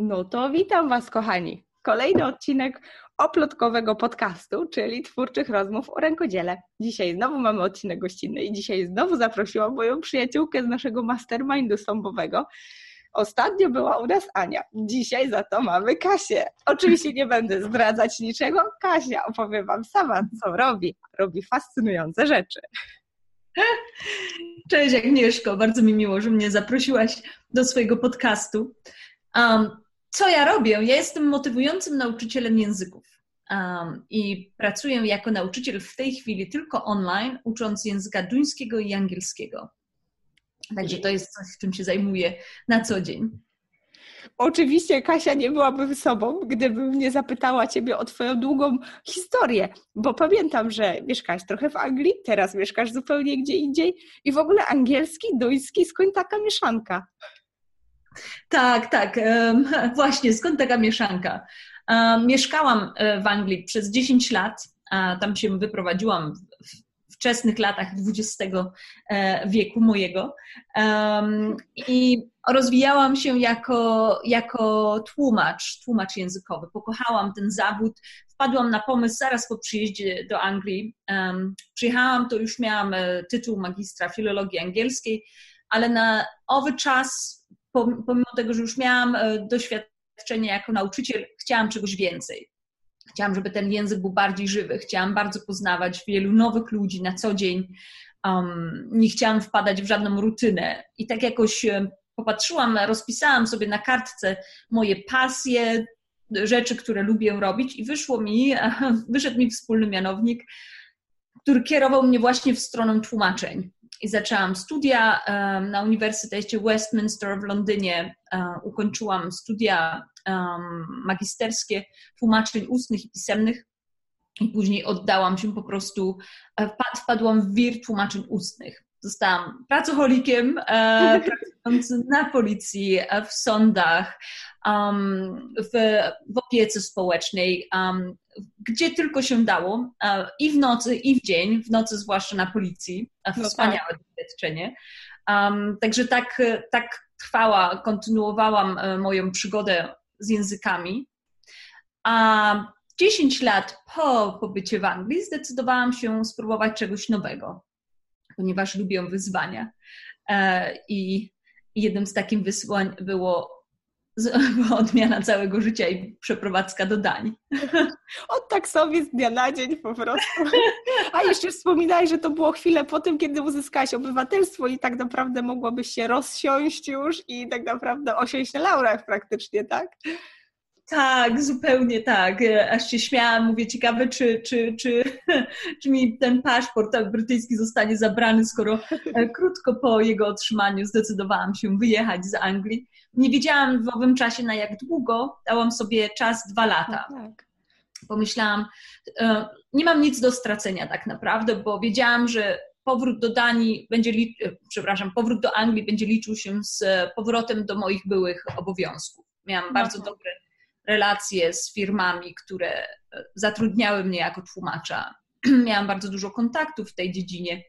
No to witam Was, kochani. Kolejny odcinek oplotkowego podcastu, czyli twórczych rozmów o rękodziele. Dzisiaj znowu mamy odcinek gościnny i dzisiaj znowu zaprosiłam moją przyjaciółkę z naszego mastermindu sąbowego. Ostatnio była u nas Ania, dzisiaj za to mamy Kasię. Oczywiście nie będę zdradzać niczego, Kasia opowie Wam sama, co robi. Robi fascynujące rzeczy. Cześć Agnieszko, bardzo mi miło, że mnie zaprosiłaś do swojego podcastu. Um, co ja robię? Ja jestem motywującym nauczycielem języków um, i pracuję jako nauczyciel w tej chwili tylko online, ucząc języka duńskiego i angielskiego. Także to jest coś, czym się zajmuję na co dzień. Oczywiście Kasia nie byłaby sobą, gdybym nie zapytała Ciebie o Twoją długą historię, bo pamiętam, że mieszkałaś trochę w Anglii, teraz mieszkasz zupełnie gdzie indziej i w ogóle angielski, duński, skąd taka mieszanka? Tak, tak, właśnie, skąd taka mieszanka? Mieszkałam e, w Anglii przez 10 lat, tam się wyprowadziłam w wczesnych latach XX e, wieku mojego i rozwijałam się jako, jako tłumacz, tłumacz językowy. Pokochałam ten zawód. Wpadłam na pomysł zaraz po przyjeździe do Anglii. Przyjechałam, to już miałam e, tytuł magistra filologii angielskiej, ale na owy czas pomimo tego, że już miałam e, doświadczenie jako nauczyciel, chciałam czegoś więcej. Chciałam, żeby ten język był bardziej żywy. Chciałam bardzo poznawać wielu nowych ludzi na co dzień. Um, nie chciałam wpadać w żadną rutynę. I tak jakoś e, popatrzyłam, rozpisałam sobie na kartce moje pasje, rzeczy, które lubię robić, i wyszło mi, wyszedł mi wspólny mianownik, który kierował mnie właśnie w stronę tłumaczeń i zaczęłam studia na Uniwersytecie Westminster w Londynie. Ukończyłam studia magisterskie tłumaczeń ustnych i pisemnych i później oddałam się po prostu, e, wpadłam w wir tłumaczeń ustnych. Zostałam pracocholikiem, e, pracując na policji, e, w sądach, um, w, w, opiece społecznej, um, gdzie tylko się dało, uh, i w nocy, i w dzień, w nocy zwłaszcza na policji. No Wspaniałe tak. doświadczenie. Um, także tak, tak trwała, kontynuowałam e, moją przygodę z językami. A 10 lat po pobycie w Anglii zdecydowałam się spróbować czegoś nowego, ponieważ lubię wyzwania. E, I jednym z takich wyzwań było była odmiana całego życia i przeprowadzka do Danii. O tak sobie z dnia na dzień po prostu. A jeszcze wspominałeś, że to było chwilę po tym, kiedy uzyskałaś obywatelstwo i tak naprawdę mogłabyś się rozsiąść już i tak naprawdę osiąść na laurach praktycznie, tak? Tak, zupełnie tak. Aż się śmiałam, mówię, ciekawe, czy, czy, czy, czy mi ten paszport brytyjski zostanie zabrany, skoro e, krótko po jego otrzymaniu zdecydowałam się wyjechać z Anglii. Nie wiedziałam w owym czasie na jak długo, dałam sobie czas dwa lata. No tak. Pomyślałam, e, nie mam nic do stracenia tak naprawdę, bo wiedziałam, że powrót do Danii będzie, e, przepraszam, powrót do Anglii będzie liczył się z powrotem do moich byłych obowiązków. Miałam no bardzo tak. dobre relacje z firmami, które e, zatrudniały mnie jako tłumacza. Miałam bardzo dużo kontaktów w tej dziedzinie,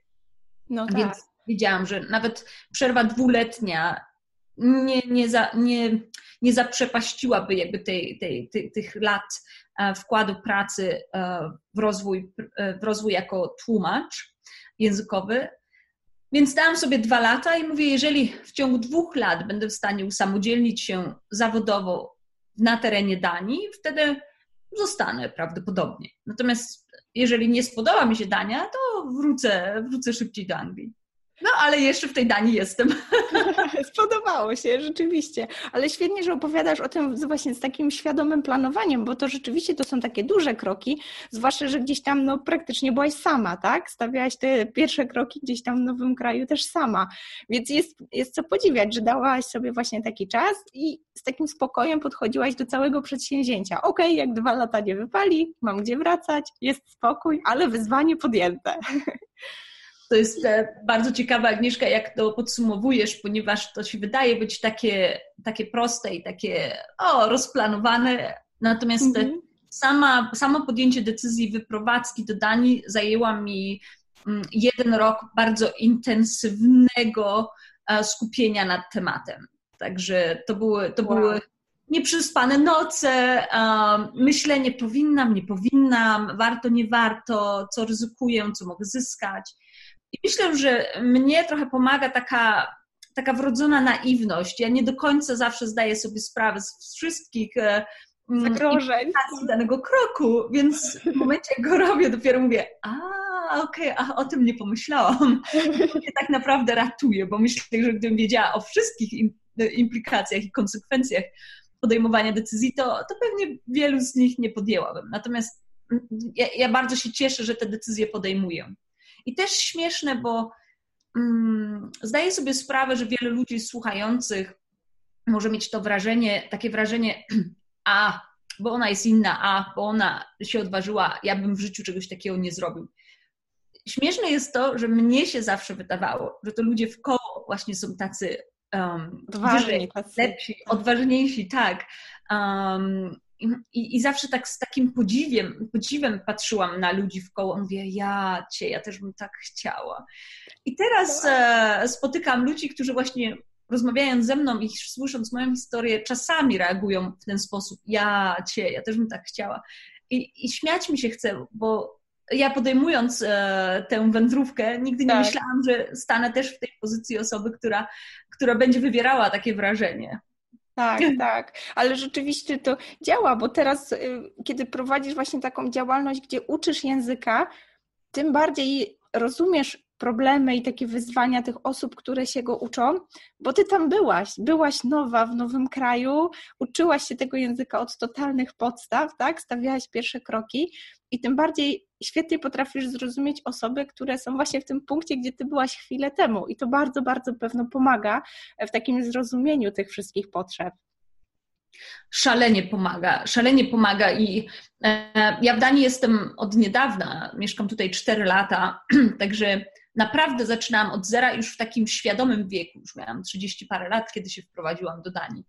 no tak. więc wiedziałam, że nawet przerwa dwuletnia nie, nie, za, nie, nie zaprzepaściłaby jakby tej, tej, tej, tych lat e, wkładu pracy e, w rozwój, w rozwój jako tłumacz językowy. Więc dałam sobie dwa lata i mówię, jeżeli w ciągu dwóch lat będę w stanie usamodzielnić się zawodowo na terenie Danii, wtedy zostanę prawdopodobnie. Natomiast jeżeli nie spodoba mi się Dania, to wrócę, wrócę szybciej do Anglii. No, ale jeszcze w tej Danii jestem. Spodobało się, rzeczywiście. Ale świetnie, że opowiadasz o tym właśnie z takim świadomym planowaniem, bo to rzeczywiście to są takie duże kroki, zwłaszcza, że gdzieś tam no, praktycznie byłaś sama, tak? Stawiałaś te pierwsze kroki gdzieś tam w nowym kraju też sama. Więc jest, jest co podziwiać, że dałaś sobie właśnie taki czas i z takim spokojem podchodziłaś do całego przedsięwzięcia. Okej, okay, jak dwa lata nie wypali, mam gdzie wracać, jest spokój, ale wyzwanie podjęte. To jest e, bardzo ciekawe, Agnieszka, jak to podsumowujesz, ponieważ to się wydaje być takie, takie proste i takie o, rozplanowane, natomiast mhm. sama, samo podjęcie decyzji wyprowadzki do Danii zajęła mi mm, jeden rok bardzo intensywnego e, skupienia nad tematem. Także to były, to wow. były nieprzespane noce, myślenie powinnam, nie powinnam, warto, nie warto, co ryzykuję, co mogę zyskać. I myślę, że mnie trochę pomaga taka, taka wrodzona naiwność. Ja nie do końca zawsze zdaję sobie sprawę z wszystkich e, mm, zagrożeń danego kroku, więc w momencie, jak go robię, dopiero mówię, a okej, okay, a o tym nie pomyślałam. To mnie tak naprawdę ratuje, bo myślę, że gdybym wiedziała o wszystkich implikacjach i konsekwencjach podejmowania decyzji, to, to pewnie wielu z nich nie podjęłabym. Natomiast ja, ja bardzo się cieszę, że te decyzje podejmuję. I też śmieszne, bo mm, zdaję sobie sprawę, że wiele ludzi słuchających może mieć to wrażenie, takie wrażenie, a, bo ona jest inna, a, bo ona się odważyła, ja bym w życiu czegoś takiego nie zrobił. Śmieszne jest to, że mnie się zawsze wydawało, że to ludzie w koło właśnie są tacy um, Odważni, tacy. lepsi, odważniejsi, tak. Um, i, I, zawsze tak z takim podziwiem, podziwem patrzyłam na ludzi w koło. Mówię, ja cię, ja też bym tak chciała. I teraz e, spotykam ludzi, którzy właśnie rozmawiając ze mną i słysząc moją historię, czasami reagują w ten sposób. Ja cię, ja też bym tak chciała. I, i śmiać mi się chce, bo ja podejmując e, tę wędrówkę, nigdy nie tak. myślałam, że stanę też w tej pozycji osoby, która, która będzie wywierała takie wrażenie. Tak, tak, ale rzeczywiście to działa, bo teraz, y, kiedy prowadzisz właśnie taką działalność, gdzie uczysz języka, tym bardziej rozumiesz problemy i takie wyzwania tych osób, które się go uczą, bo ty tam byłaś, byłaś nowa w nowym kraju, uczyłaś się tego języka od totalnych podstaw, tak? Stawiałaś pierwsze kroki i tym bardziej świetnie potrafisz zrozumieć osoby, które są właśnie w tym punkcie, gdzie ty byłaś chwilę temu. I to bardzo, bardzo pewno pomaga w takim zrozumieniu tych wszystkich potrzeb. Szalenie pomaga, szalenie pomaga i e, ja w Danii jestem od niedawna, mieszkam tutaj 4 lata, także naprawdę zaczynałam od zera już w takim świadomym wieku, już miałam 30 parę lat, kiedy się wprowadziłam do Danii.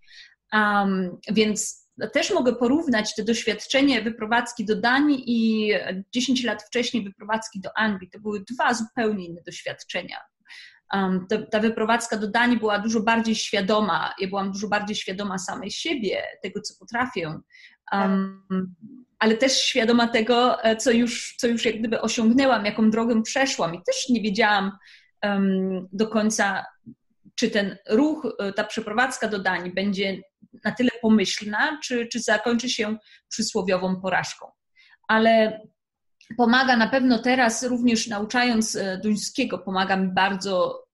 Um, więc też mogę porównać te doświadczenie wyprowadzki do Danii i 10 lat wcześniej wyprowadzki do Anglii. To były dwa zupełnie inne doświadczenia. Um, ta, ta wyprowadzka do Danii była dużo bardziej świadoma. Ja byłam dużo bardziej świadoma samej siebie, tego, co potrafię. Um, ale też świadoma tego, e, co już, co już jak gdyby osiągnęłam, jaką drogę przeszłam i też nie wiedziałam um, do końca, czy ten ruch, e, ta przeprowadzka do Danii będzie na tyle pomyślna, czy, czy zakończy się przysłowiową porażką. Ale pomaga na pewno teraz, również nauczając e, duńskiego, pomaga mi bardzo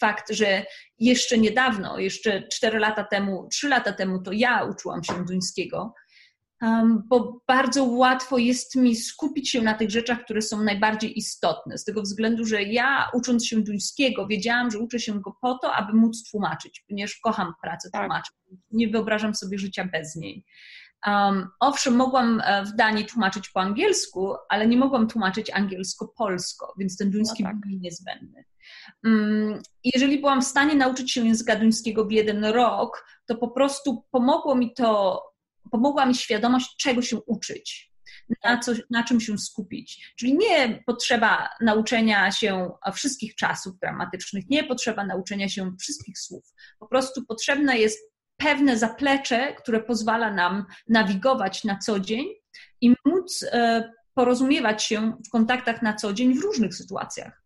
fakt, że jeszcze niedawno, jeszcze 4 lata temu, 3 lata temu, to ja uczyłam się duńskiego bo bardzo łatwo jest mi skupić się na tych rzeczach, które są najbardziej istotne, z tego względu, że ja ucząc się duńskiego wiedziałam, że uczę się go po to, aby móc tłumaczyć, ponieważ kocham pracę tak. Nie wyobrażam sobie życia bez niej. Um, owszem, mogłam e, w Danii tłumaczyć po angielsku, ale nie mogłam tłumaczyć angielsko-polsko, więc ten duński no tak. był mi niezbędny. Um, jeżeli byłam w stanie nauczyć się języka duńskiego w jeden rok, to po prostu pomogło mi to pomogła mi świadomość, czego się uczyć, na, co, na czym się skupić. Czyli nie potrzeba nauczenia się wszystkich czasów gramatycznych, nie potrzeba nauczenia się wszystkich słów. Po prostu potrzebne jest pewne zaplecze, które pozwala nam nawigować na co dzień i móc e, porozumiewać się w kontaktach na co dzień w różnych sytuacjach.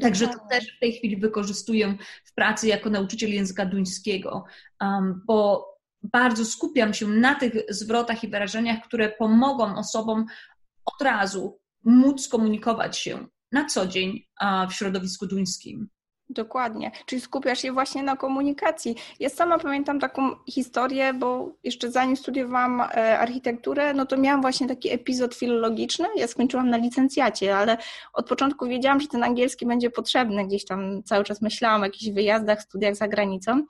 Także to też w tej chwili wykorzystuję w pracy jako nauczyciel języka duńskiego, um, bo bardzo skupiam się na tych zwrotach i wyrażeniach, które pomogą osobom od razu móc komunikować się na co dzień w środowisku duńskim. Dokładnie, czyli skupiasz się właśnie na komunikacji. Ja sama pamiętam taką historię, bo jeszcze zanim studiowałam e, architekturę, no to miałam właśnie taki epizod filologiczny. Ja skończyłam na licencjacie, ale od początku wiedziałam, że ten angielski będzie potrzebny. Gdzieś tam cały czas myślałam o jakichś wyjazdach, studiach za granicą.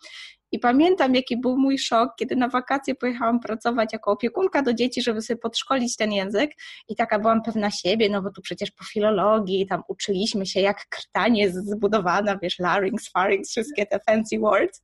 I pamiętam, jaki był mój szok, kiedy na wakacje pojechałam pracować jako opiekunka do dzieci, żeby sobie podszkolić ten język. I taka byłam pewna siebie, no bo tu przecież po filologii tam uczyliśmy się, jak krtanie jest zbudowana, wiesz, larynx, pharynx, wszystkie te fancy words.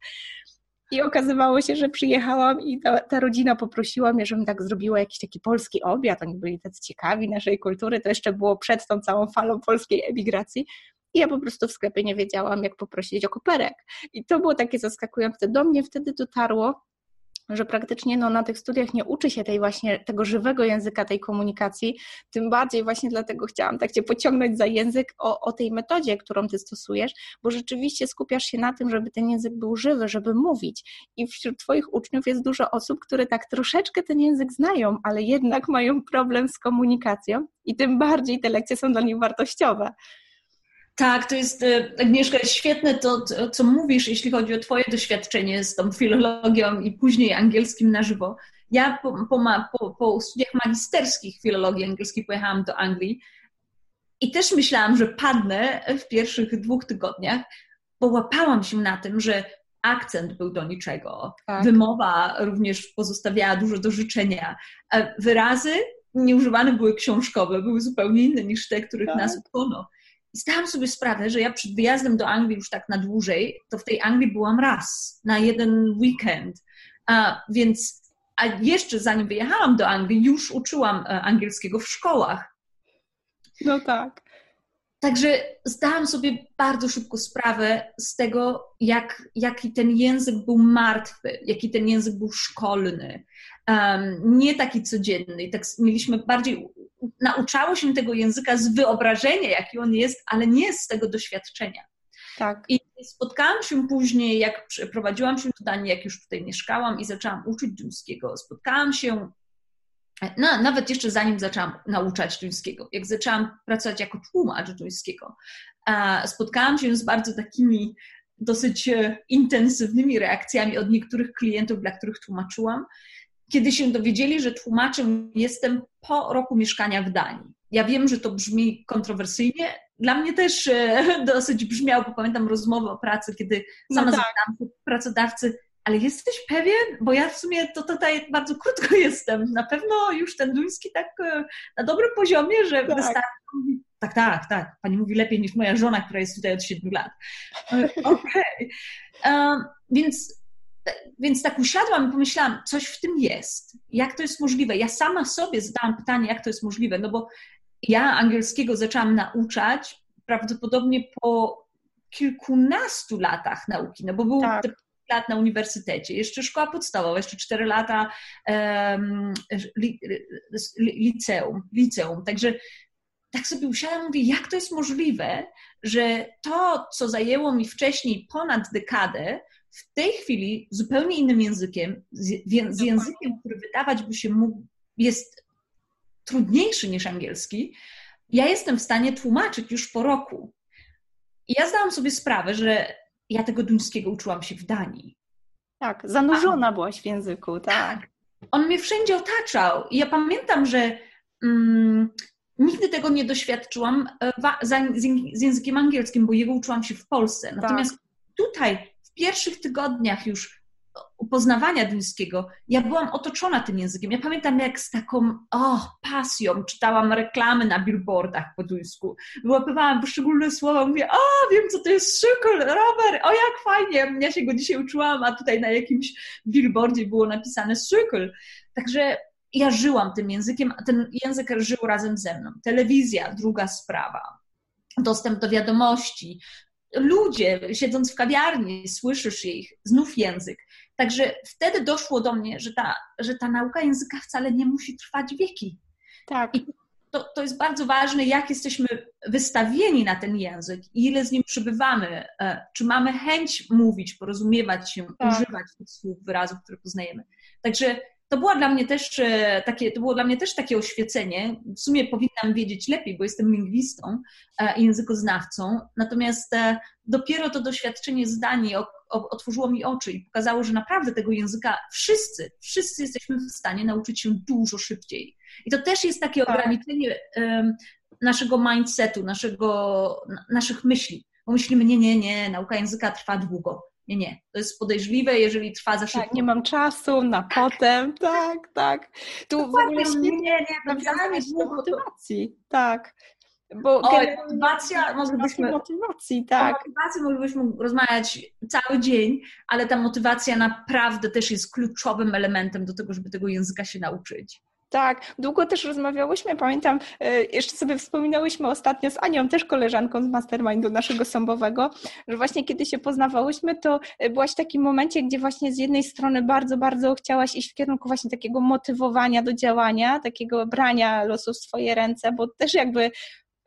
I okazywało się, że przyjechałam i ta, ta, rodzina poprosiła mnie, żebym tak zrobiła jakiś taki polski obiad. Oni byli tacy ciekawi naszej kultury. To jeszcze było przed tą całą falą polskiej emigracji. I ja po prostu w sklepie nie wiedziałam, jak poprosić o koperek. I to było takie zaskakujące. Do mnie wtedy dotarło, że praktycznie no, na tych studiach nie uczy się tej właśnie tego żywego języka, tej komunikacji. Tym bardziej właśnie dlatego chciałam tak Cię pociągnąć za język o, o tej metodzie, którą Ty stosujesz, bo rzeczywiście skupiasz się na tym, żeby ten język był żywy, żeby mówić. I wśród Twoich uczniów jest dużo osób, które tak troszeczkę ten język znają, ale jednak mają problem z komunikacją i tym bardziej te lekcje są dla nich wartościowe. Tak, to jest, e, Agnieszka, świetne to, co mówisz, jeśli chodzi o Twoje doświadczenie z tą filologią i później angielskim na żywo. Ja po, po, po, po studiach magisterskich filologii angielskiej pojechałam do Anglii i też myślałam, że padnę w pierwszych dwóch tygodniach, bo łapałam się na tym, że akcent był do niczego, tak. wymowa również pozostawiała dużo do życzenia. Wyrazy nieużywane były książkowe, były zupełnie inne niż te, których tak. nas uczono. I zdałam sobie sprawę, że ja przed wyjazdem do Anglii już tak na dłużej, to w tej Anglii byłam raz, na jeden weekend. A, więc, a jeszcze zanim wyjechałam do Anglii, już uczyłam e, angielskiego w szkołach. No tak. Także zdałam sobie bardzo szybko sprawę z tego, jak, jaki ten język był martwy, jaki ten język był szkolny, um, nie taki codzienny. I tak mieliśmy bardziej, nauczało się tego języka z wyobrażenia, jaki on jest, ale nie z tego doświadczenia. Tak. I spotkałam się później, jak prowadziłam się do Danii, jak już tutaj mieszkałam i zaczęłam uczyć duńskiego. Spotkałam się no, nawet jeszcze zanim zaczęłam nauczać duńskiego, jak zaczęłam pracować jako tłumacz duńskiego, spotkałam się z bardzo takimi dosyć e, intensywnymi reakcjami od niektórych klientów, dla których tłumaczyłam, kiedy się dowiedzieli, że tłumaczem jestem po roku mieszkania w Danii. Ja wiem, że to brzmi kontrowersyjnie. Dla mnie też e, dosyć brzmiało, bo pamiętam rozmowę o pracy, kiedy no sama no tak. pracodawcy, ale jesteś pewien? Bo ja w sumie to tutaj bardzo krótko jestem. Na pewno już ten duński tak e, na dobrym poziomie, że tak. wystarczy. Tak, tak, tak. Pani mówi lepiej niż moja żona, która jest tutaj od 7 lat. E, okej. Okay. Um, więc, więc tak usiadłam i pomyślałam, coś w tym jest. Jak to jest możliwe? Ja sama sobie zadałam pytanie, jak to jest możliwe, no bo ja angielskiego zaczęłam nauczać prawdopodobnie po kilkunastu latach nauki, no bo był tak lat na uniwersytecie, jeszcze szkoła podstawowa, jeszcze 4 lata um, li, liceum, liceum. Także tak sobie usiadłam i mówię, jak to jest możliwe, że to, co zajęło mi wcześniej ponad dekadę, w tej chwili zupełnie innym językiem, z, z językiem, który wydawać by się mógł, jest trudniejszy niż angielski, ja jestem w stanie tłumaczyć już po roku. I ja zdałam sobie sprawę, że ja tego duńskiego uczyłam się w Danii. Tak, zanurzona A, byłaś w języku, tak. tak. On mnie wszędzie otaczał. I ja pamiętam, że mm, nigdy tego nie doświadczyłam e, z językiem angielskim, bo jego uczyłam się w Polsce. Tak. Natomiast tak. tutaj, w pierwszych tygodniach już poznawania duńskiego, ja byłam otoczona tym językiem. Ja pamiętam, jak z taką oh, pasją czytałam reklamy na billboardach po duńsku. Wyłapywałam poszczególne słowa, mówię, o, wiem, co to jest szykol, rower, o, jak fajnie, ja się go dzisiaj uczyłam, a tutaj na jakimś billboardzie było napisane szykol. Także ja żyłam tym językiem, a ten język żył razem ze mną. Telewizja, druga sprawa dostęp do wiadomości, ludzie, siedząc w kawiarni, słyszysz ich, znów język. Także wtedy doszło do mnie, że ta, że ta nauka języka wcale nie musi trwać wieki. Tak. I to, to jest bardzo ważne, jak jesteśmy wystawieni na ten język i ile z nim przybywamy. E, czy mamy chęć mówić, porozumiewać się, tak. używać tych słów, wyrazów, które poznajemy. Także to było dla mnie też e, takie, to było dla mnie też takie oświecenie. W sumie powinnam wiedzieć lepiej, bo jestem lingwistą e, i językoznawcą. Natomiast e, dopiero to doświadczenie zdani otworzyło mi oczy i pokazało, że naprawdę tego języka wszyscy, wszyscy jesteśmy w stanie nauczyć się dużo szybciej. I to też jest takie tak. ograniczenie naszego mindsetu, naszego, naszych myśli. Bo myślimy, nie, nie, nie, nauka języka trwa długo nie, nie, to jest podejrzliwe, jeżeli trwa za szybko. Tak, nie mam czasu na potem, tak, tak. Tu w ogóle nie, nie, nie, nawiązanie motywacji, tak. Bo o, motywacja, moglibyśmy, motywacji, tak. O motywacji moglibyśmy rozmawiać cały dzień, ale ta motywacja naprawdę też jest kluczowym elementem do tego, żeby tego języka się nauczyć. Tak, długo też rozmawiałyśmy, pamiętam, e, jeszcze sobie wspominałyśmy ostatnio z Anią, też koleżanką z mastermindu naszego sąbowego, że właśnie kiedy się poznawałyśmy, to e, byłaś w takim momencie, gdzie właśnie z jednej strony bardzo, bardzo chciałaś iść w kierunku właśnie takiego motywowania do działania, takiego brania losu w swoje ręce, bo też jakby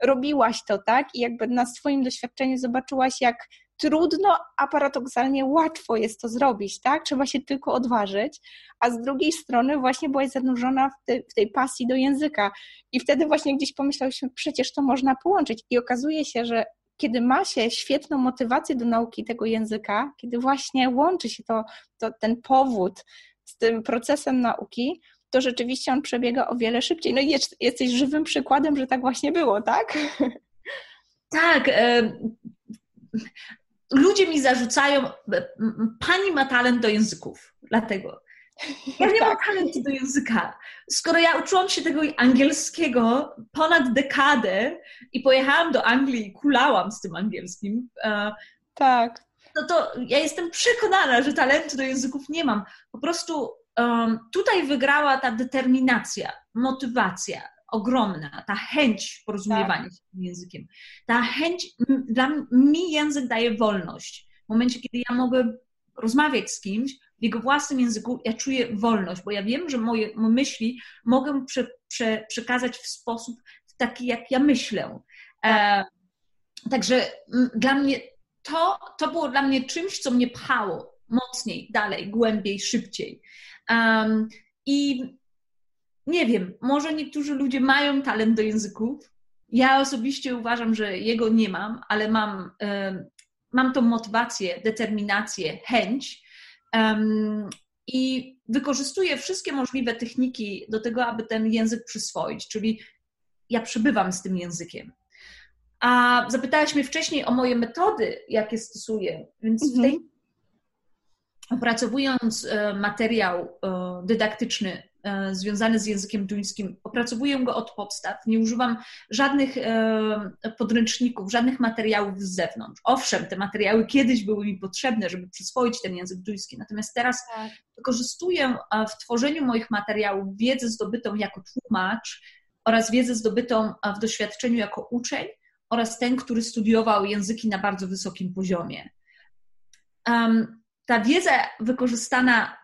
robiłaś to, tak? I jakby na swoim doświadczeniu zobaczyłaś, jak trudno, a paradoksalnie łatwo jest to zrobić, tak? Trzeba się tylko odważyć, a z drugiej strony właśnie byłaś zanurzona w, te, w tej pasji do języka i wtedy właśnie gdzieś pomyślałyśmy, przecież to można połączyć i okazuje się, że kiedy ma się świetną motywację do nauki tego języka, kiedy właśnie łączy się to, to ten powód z tym procesem nauki, to rzeczywiście on przebiega o wiele szybciej. No i jest, jesteś żywym przykładem, że tak właśnie było, tak? Tak. Ludzie mi zarzucają, pani ma talent do języków, dlatego. Ja nie tak. mam talentu do języka. Skoro ja uczyłam się tego angielskiego ponad dekadę i pojechałam do Anglii i kulałam z tym angielskim, e, tak. no to ja jestem przekonana, że talentu do języków nie mam. Po prostu um, tutaj wygrała ta determinacja, motywacja, ogromna, ta chęć porozumiewania tak. się tym językiem. Ta chęć, dla mi język daje wolność. W momencie, kiedy ja mogę rozmawiać z kimś w jego własnym języku, ja czuję wolność, bo ja wiem, że moje, myśli mogę prze, prze, przekazać w sposób taki, jak ja myślę. Tak. E, także dla mnie to, to było dla mnie czymś, co mnie pchało mocniej, dalej, głębiej, szybciej. Um, I nie wiem, może niektórzy ludzie mają talent do języków. Ja osobiście uważam, że jego nie mam, ale mam, mam tą motywację, determinację, chęć um, i wykorzystuję wszystkie możliwe techniki do tego, aby ten język przyswoić, czyli ja przebywam z tym językiem. A zapytałaś mnie wcześniej o moje metody, jakie stosuję, więc w tej mhm. opracowując e, materiał e, dydaktyczny związany z językiem duńskim. Opracowuję go od podstaw, nie używam żadnych e, podręczników, żadnych materiałów z zewnątrz. Owszem, te materiały kiedyś były mi potrzebne, żeby przyswoić ten język duński, natomiast teraz tak. wykorzystuję w tworzeniu moich materiałów wiedzę zdobytą jako tłumacz oraz wiedzę zdobytą w doświadczeniu jako uczeń oraz ten, który studiował języki na bardzo wysokim poziomie. Ta wiedza wykorzystana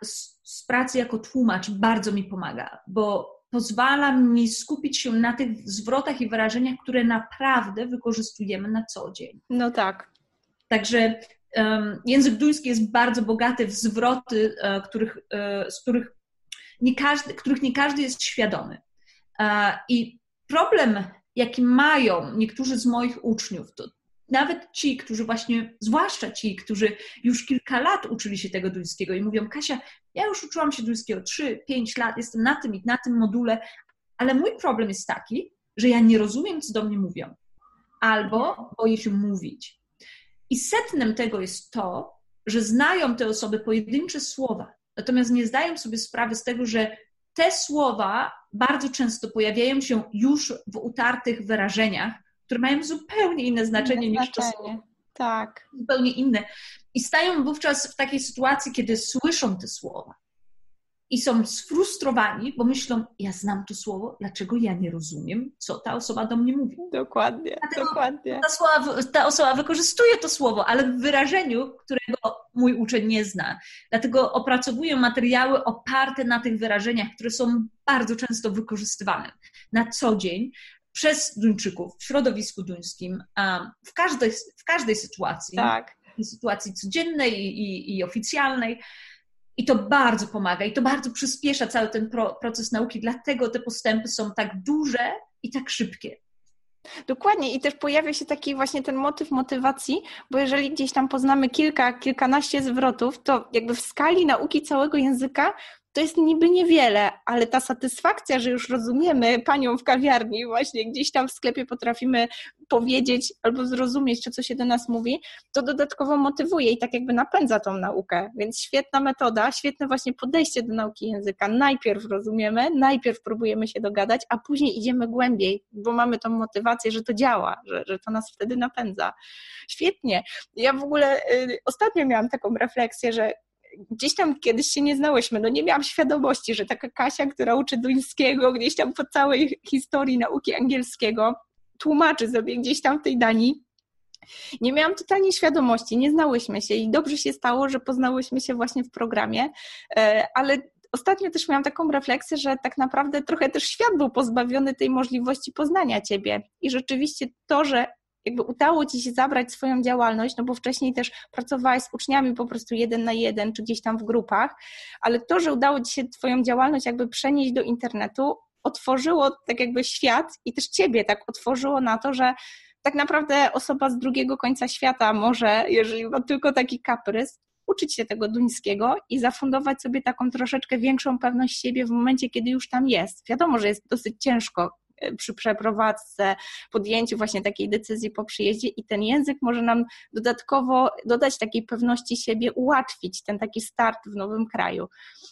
z pracy jako tłumacz bardzo mi pomaga, bo pozwala mi skupić się na tych zwrotach i wyrażeniach, które naprawdę wykorzystujemy na co dzień. No tak. Także um, język duński jest bardzo bogaty w zwroty, uh, których, uh, z których nie, każdy, których nie każdy jest świadomy. Uh, I problem, jaki mają niektórzy z moich uczniów, to nawet ci, którzy właśnie, zwłaszcza ci, którzy już kilka lat uczyli się tego duńskiego i mówią, Kasia, ja już uczyłam się duńskiego 3-5 lat, jestem na tym i na tym module, ale mój problem jest taki, że ja nie rozumiem, co do mnie mówią, albo boję się mówić. I setnem tego jest to, że znają te osoby pojedyncze słowa, natomiast nie zdają sobie sprawy z tego, że te słowa bardzo często pojawiają się już w utartych wyrażeniach, które mają zupełnie inne znaczenie inne niż słowo. Tak. Zupełnie inne. I stają wówczas w takiej sytuacji, kiedy słyszą te słowa i są sfrustrowani, bo myślą, ja znam to słowo, dlaczego ja nie rozumiem, co ta osoba do mnie mówi. Dokładnie, Dlatego dokładnie. Ta, słowa, ta osoba wykorzystuje to słowo, ale w wyrażeniu, którego mój uczeń nie zna. Dlatego opracowuję materiały oparte na tych wyrażeniach, które są bardzo często wykorzystywane na co dzień przez Duńczyków w środowisku duńskim, w każdej, w każdej sytuacji. Tak. Sytuacji codziennej i, i oficjalnej. I to bardzo pomaga i to bardzo przyspiesza cały ten pro, proces nauki, dlatego te postępy są tak duże i tak szybkie. Dokładnie i też pojawia się taki właśnie ten motyw motywacji, bo jeżeli gdzieś tam poznamy kilka, kilkanaście zwrotów, to jakby w skali nauki całego języka to jest niby niewiele, ale ta satysfakcja, że już rozumiemy panią w kawiarni, właśnie gdzieś tam w sklepie potrafimy powiedzieć albo zrozumieć, co się do nas mówi, to dodatkowo motywuje i tak jakby napędza tą naukę. Więc świetna metoda, świetne właśnie podejście do nauki języka. Najpierw rozumiemy, najpierw próbujemy się dogadać, a później idziemy głębiej, bo mamy tą motywację, że to działa, że, że to nas wtedy napędza. Świetnie. Ja w ogóle y, ostatnio miałam taką refleksję, że gdzieś tam kiedyś się nie znałyśmy, no nie miałam świadomości, że taka Kasia, która uczy duńskiego, gdzieś tam po całej historii nauki angielskiego, tłumaczy sobie gdzieś tam w tej Danii, nie miałam totalnie świadomości, nie znałyśmy się i dobrze się stało, że poznałyśmy się właśnie w programie, e, ale ostatnio też miałam taką refleksję, że tak naprawdę trochę też świat był pozbawiony tej możliwości poznania ciebie i rzeczywiście to, że jakby udało ci się zabrać swoją działalność, no bo wcześniej też pracowałaś z uczniami po prostu jeden na jeden, czy gdzieś tam w grupach, ale to, że udało ci się twoją działalność jakby przenieść do internetu, otworzyło tak jakby świat i też ciebie tak otworzyło na to, że tak naprawdę osoba z drugiego końca świata może, jeżeli ma tylko taki kaprys, uczyć się tego duńskiego i zafundować sobie taką troszeczkę większą pewność siebie w momencie, kiedy już tam jest. Wiadomo, że jest dosyć ciężko przy przeprowadzce, podjęciu właśnie takiej decyzji po przyjeździe i ten język może nam dodatkowo dodać takiej pewności siebie, ułatwić ten taki start w nowym kraju.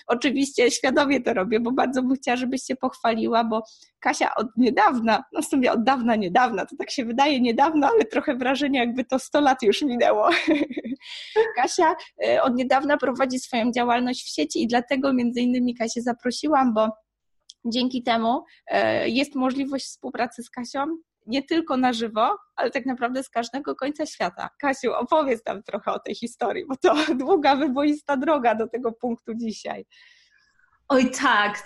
Oczywiście świadomie to robię, bo bardzo bym chciała, żebyś się pochwaliła, bo Kasia od niedawna, no w sumie od dawna, niedawna, to tak się wydaje niedawno, ale trochę wrażenie jakby to 100 lat już minęło. Kasia e, od niedawna prowadzi swoją działalność w sieci i dlatego między innymi Kasię zaprosiłam, bo Dzięki temu e, jest możliwość współpracy z Kasią nie tylko na żywo, ale tak naprawdę z każdego końca świata. Kasiu, opowiedz nam trochę o tej historii, bo to długa, wyboista droga do tego punktu dzisiaj. Oj tak,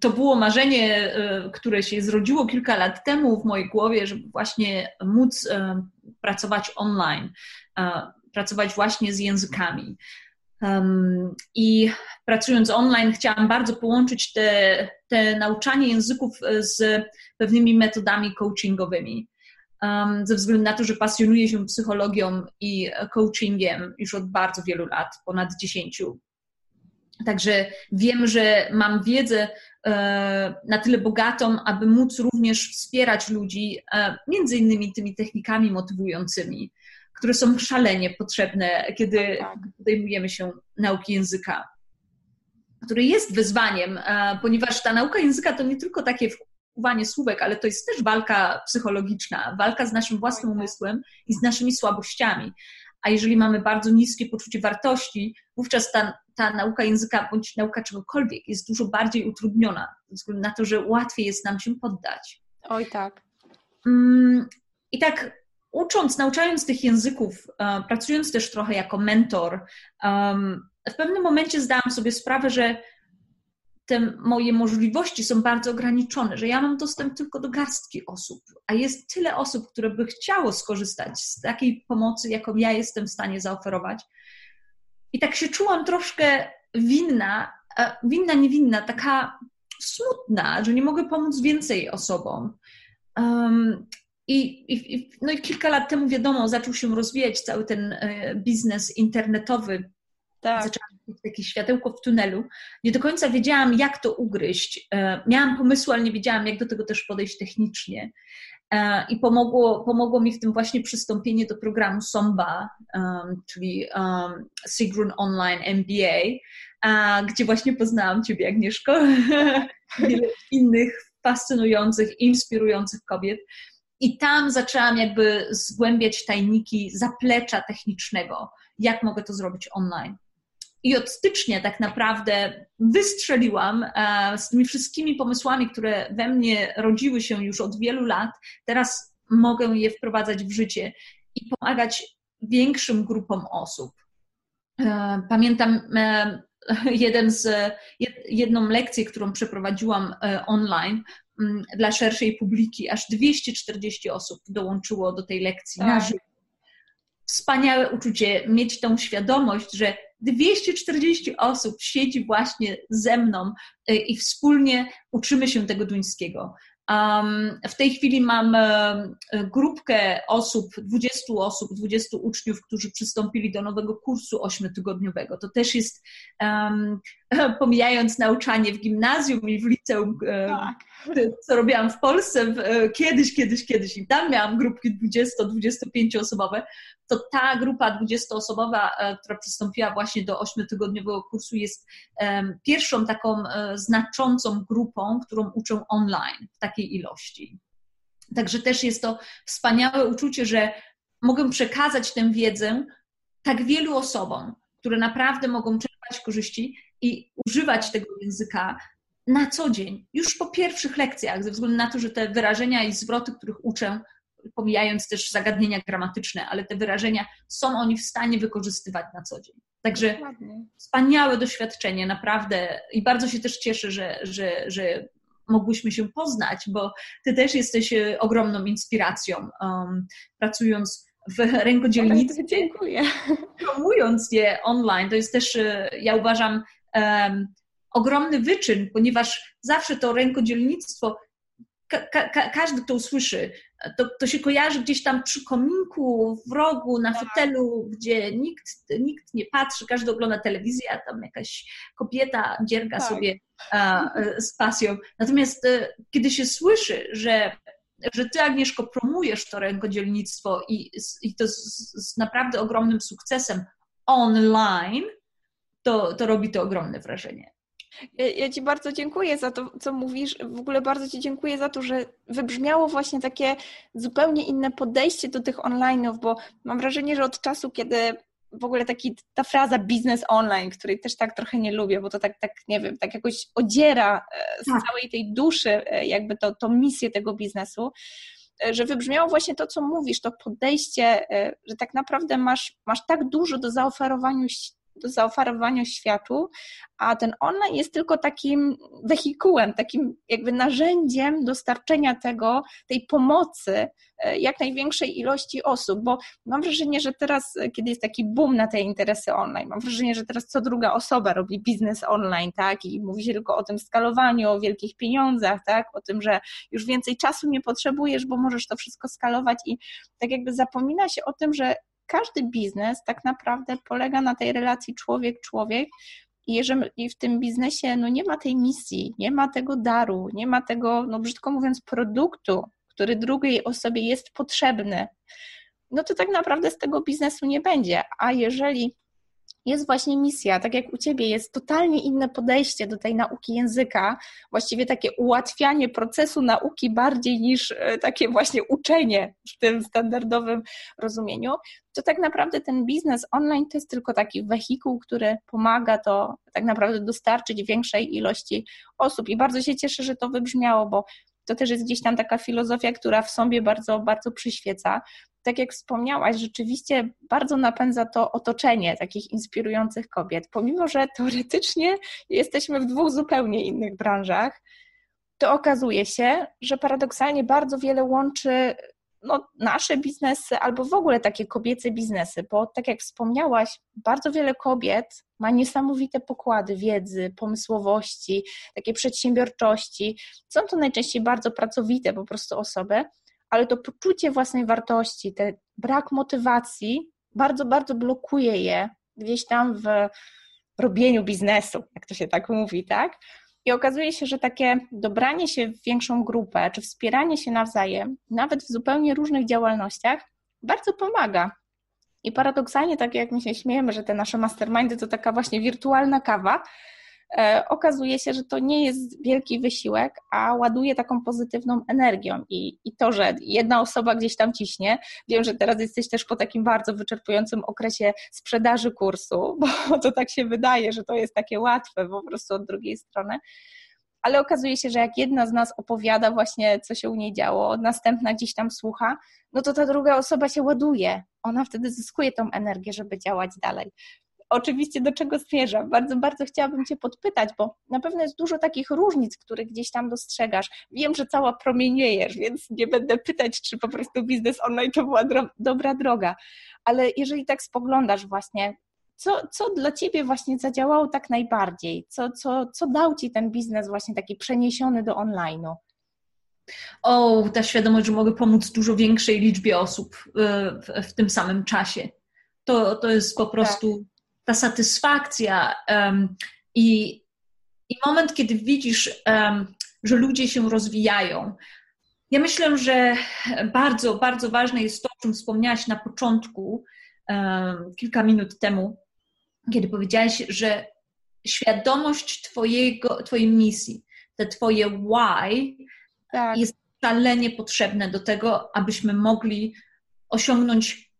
to było marzenie, e, które się zrodziło kilka lat temu w mojej głowie, żeby właśnie móc pracować online, e, pracować właśnie z językami. I pracując online, chciałam bardzo połączyć te, te nauczanie języków e, z pewnymi metodami coachingowymi. ze względu na to, że pasjonuję się psychologią i coachingiem już od bardzo wielu lat, ponad dziesięciu. Także wiem, że mam wiedzę e, na tyle bogatą, aby móc również wspierać ludzi, e, między innymi tymi technikami motywującymi które są szalenie potrzebne, kiedy tak. podejmujemy się nauki języka, który jest wyzwaniem, e, ponieważ ta nauka języka to nie tylko takie wkuwanie słówek, ale to jest też walka psychologiczna, walka z naszym własnym tak. umysłem i z naszymi słabościami. A jeżeli mamy bardzo niskie poczucie wartości, wówczas ta, ta nauka języka bądź nauka czegokolwiek jest dużo bardziej utrudniona, ze względu na to, że łatwiej jest nam się poddać. Oj, tak. Mm, I tak ucząc, nauczając tych języków, e, pracując też trochę jako mentor, w pewnym momencie zdałam sobie sprawę, że te moje możliwości są bardzo ograniczone, że ja mam dostęp tylko do garstki osób, a jest tyle osób, które by chciało skorzystać z takiej pomocy, jaką ja jestem w stanie zaoferować. I tak się czułam troszkę winna, e, winna, niewinna, taka smutna, że nie mogę pomóc więcej osobom. I, i, no i kilka lat temu, wiadomo, zaczął się rozwijać cały ten e, biznes internetowy. Tak. Zaczęłam mieć takie światełko w tunelu. Nie do końca wiedziałam, jak to ugryźć. E, miałam pomysły, ale nie wiedziałam, jak do tego też podejść technicznie. E, I pomogło, pomogło mi w tym właśnie przystąpienie do programu SOMBA, czyli Sigrun Online MBA, gdzie właśnie poznałam Ciebie, Agnieszko, wiele innych fascynujących, inspirujących kobiet. I tam zaczęłam jakby zgłębiać tajniki zaplecza technicznego, jak mogę to zrobić online. I od stycznia tak naprawdę wystrzeliłam e, z tymi wszystkimi pomysłami, które we mnie rodziły się już od wielu lat. Teraz mogę je wprowadzać w życie i pomagać większym grupom osób. E, pamiętam e, jeden z, jedną lekcję, którą przeprowadziłam online, dla szerszej publiki. Aż 240 osób dołączyło do tej lekcji tak. na żywo. Wspaniałe uczucie mieć tą świadomość, że 240 osób siedzi właśnie ze mną y, i wspólnie uczymy się tego duńskiego. Um, w tej chwili mam um, grupkę osób, 20 osób, 20 uczniów, którzy przystąpili do nowego kursu ośmiotygodniowego. To też jest, um, pomijając nauczanie w gimnazjum i w liceum, tak. co robiłam w Polsce e, kiedyś, kiedyś, kiedyś i tam miałam grupki 20-25 osobowe, to ta grupa 20-osobowa, e, która przystąpiła właśnie do ośmiotygodniowego kursu, jest pierwszą taką e, znaczącą grupą, którą uczę online w takiej ilości. Także też jest to wspaniałe uczucie, że mogę przekazać tę wiedzę tak wielu osobom, które naprawdę mogą czerpać korzyści i używać tego języka na co dzień, już po pierwszych lekcjach, ze względu na to, że te wyrażenia i zwroty, których uczę, pomijając też zagadnienia gramatyczne, ale te wyrażenia są oni w stanie wykorzystywać na co dzień. Także Dokładnie. wspaniałe doświadczenie, naprawdę. I bardzo się też cieszę, że, że, że mogłyśmy się poznać, bo ty też jesteś e, ogromną inspiracją, um, pracując w rękodzielnictwie. Dziękuję. Promując je online, to jest też, e, ja uważam, ogromny wyczyn, ponieważ zawsze to rękodzielnictwo, ka ka każdy to usłyszy, to, to się kojarzy gdzieś tam przy kominku, w rogu, na tak. fotelu, gdzie nikt, nikt nie patrzy, każdy ogląda telewizję, a tam jakaś kobieta dzierga tak. sobie a, z pasją. Natomiast e, kiedy się słyszy, że że ty, Agnieszko, promujesz to rękodzielnictwo i, i to z, z, naprawdę ogromnym sukcesem online, to, to robi to ogromne wrażenie. Ja, ja, Ci bardzo dziękuję za to, co mówisz. W ogóle bardzo Ci dziękuję za to, że wybrzmiało właśnie takie zupełnie inne podejście do tych online'ów, bo mam wrażenie, że od czasu, kiedy w ogóle taki, ta fraza biznes online, której też tak trochę nie lubię, bo to tak, tak nie wiem, tak jakoś odziera e, z tak. całej tej duszy e, jakby to, to misję tego biznesu, e, że wybrzmiało właśnie to, co mówisz, to podejście, że tak naprawdę masz, masz tak dużo do zaoferowania do zaoferowania światu, a ten online jest tylko takim wehikułem, takim jakby narzędziem dostarczenia tego, tej pomocy e, jak największej ilości osób, bo mam wrażenie, że teraz, e, kiedy jest taki boom na te interesy online, mam wrażenie, że teraz co druga osoba robi biznes online, tak, i mówi się tylko o tym skalowaniu, o wielkich pieniądzach, tak, o tym, że już więcej czasu nie potrzebujesz, bo możesz to wszystko skalować i tak jakby zapomina się o tym, że każdy biznes tak naprawdę polega na tej relacji człowiek-człowiek. I jeżeli w tym biznesie no nie ma tej misji, nie ma tego daru, nie ma tego, no brzydko mówiąc, produktu, który drugiej osobie jest potrzebny, no to tak naprawdę z tego biznesu nie będzie. A jeżeli jest właśnie misja, tak jak u Ciebie, jest totalnie inne podejście do tej nauki języka, właściwie takie ułatwianie procesu nauki bardziej niż e, takie właśnie uczenie w tym standardowym rozumieniu, to tak naprawdę ten biznes online to jest tylko taki wehikuł, który pomaga to tak naprawdę dostarczyć większej ilości osób. I bardzo się cieszę, że to wybrzmiało, bo to też jest gdzieś tam taka filozofia, która w sobie bardzo, bardzo przyświeca tak jak wspomniałaś, rzeczywiście bardzo napędza to otoczenie takich inspirujących kobiet. Pomimo, że teoretycznie jesteśmy w dwóch zupełnie innych branżach, to okazuje się, że paradoksalnie bardzo wiele łączy no, nasze biznesy albo w ogóle takie kobiece biznesy, bo tak jak wspomniałaś, bardzo wiele kobiet ma niesamowite pokłady wiedzy, pomysłowości, takiej przedsiębiorczości. Są to najczęściej bardzo pracowite po prostu osoby, ale to poczucie własnej wartości, ten brak motywacji bardzo, bardzo blokuje je gdzieś tam w robieniu biznesu, jak to się tak mówi, tak? I okazuje się, że takie dobranie się w większą grupę, czy wspieranie się nawzajem, nawet w zupełnie różnych działalnościach, bardzo pomaga. I paradoksalnie, tak jak my się śmiejemy, że te nasze mastermindy to taka właśnie wirtualna kawa, okazuje się, że to nie jest wielki wysiłek, a ładuje taką pozytywną energią. I, I to, że jedna osoba gdzieś tam ciśnie, wiem, że teraz jesteś też po takim bardzo wyczerpującym okresie sprzedaży kursu, bo to tak się wydaje, że to jest takie łatwe po prostu od drugiej strony ale okazuje się, że jak jedna z nas opowiada właśnie, co się u niej działo, następna gdzieś tam słucha, no to ta druga osoba się ładuje. Ona wtedy zyskuje tą energię, żeby działać dalej oczywiście do czego zmierzam. Bardzo, bardzo chciałabym Cię podpytać, bo na pewno jest dużo takich różnic, które gdzieś tam dostrzegasz. Wiem, że cała promieniejesz, więc nie będę pytać, czy po prostu biznes online to była dro dobra droga. Ale jeżeli tak spoglądasz właśnie, co, co dla Ciebie właśnie zadziałało tak najbardziej? Co, co, co dał Ci ten biznes właśnie taki przeniesiony do online'u? O, ta świadomość, że mogę pomóc dużo większej liczbie osób y, w, w tym samym czasie. To, to jest po tak. prostu ta satysfakcja um, i, i moment, kiedy widzisz, um, że ludzie się rozwijają. Ja myślę, że bardzo, bardzo ważne jest to, o czym wspomniałaś na początku, um, kilka minut temu, kiedy powiedziałaś, że świadomość twojego, Twojej misji, te Twoje why tak. jest szalenie potrzebne do tego, abyśmy mogli osiągnąć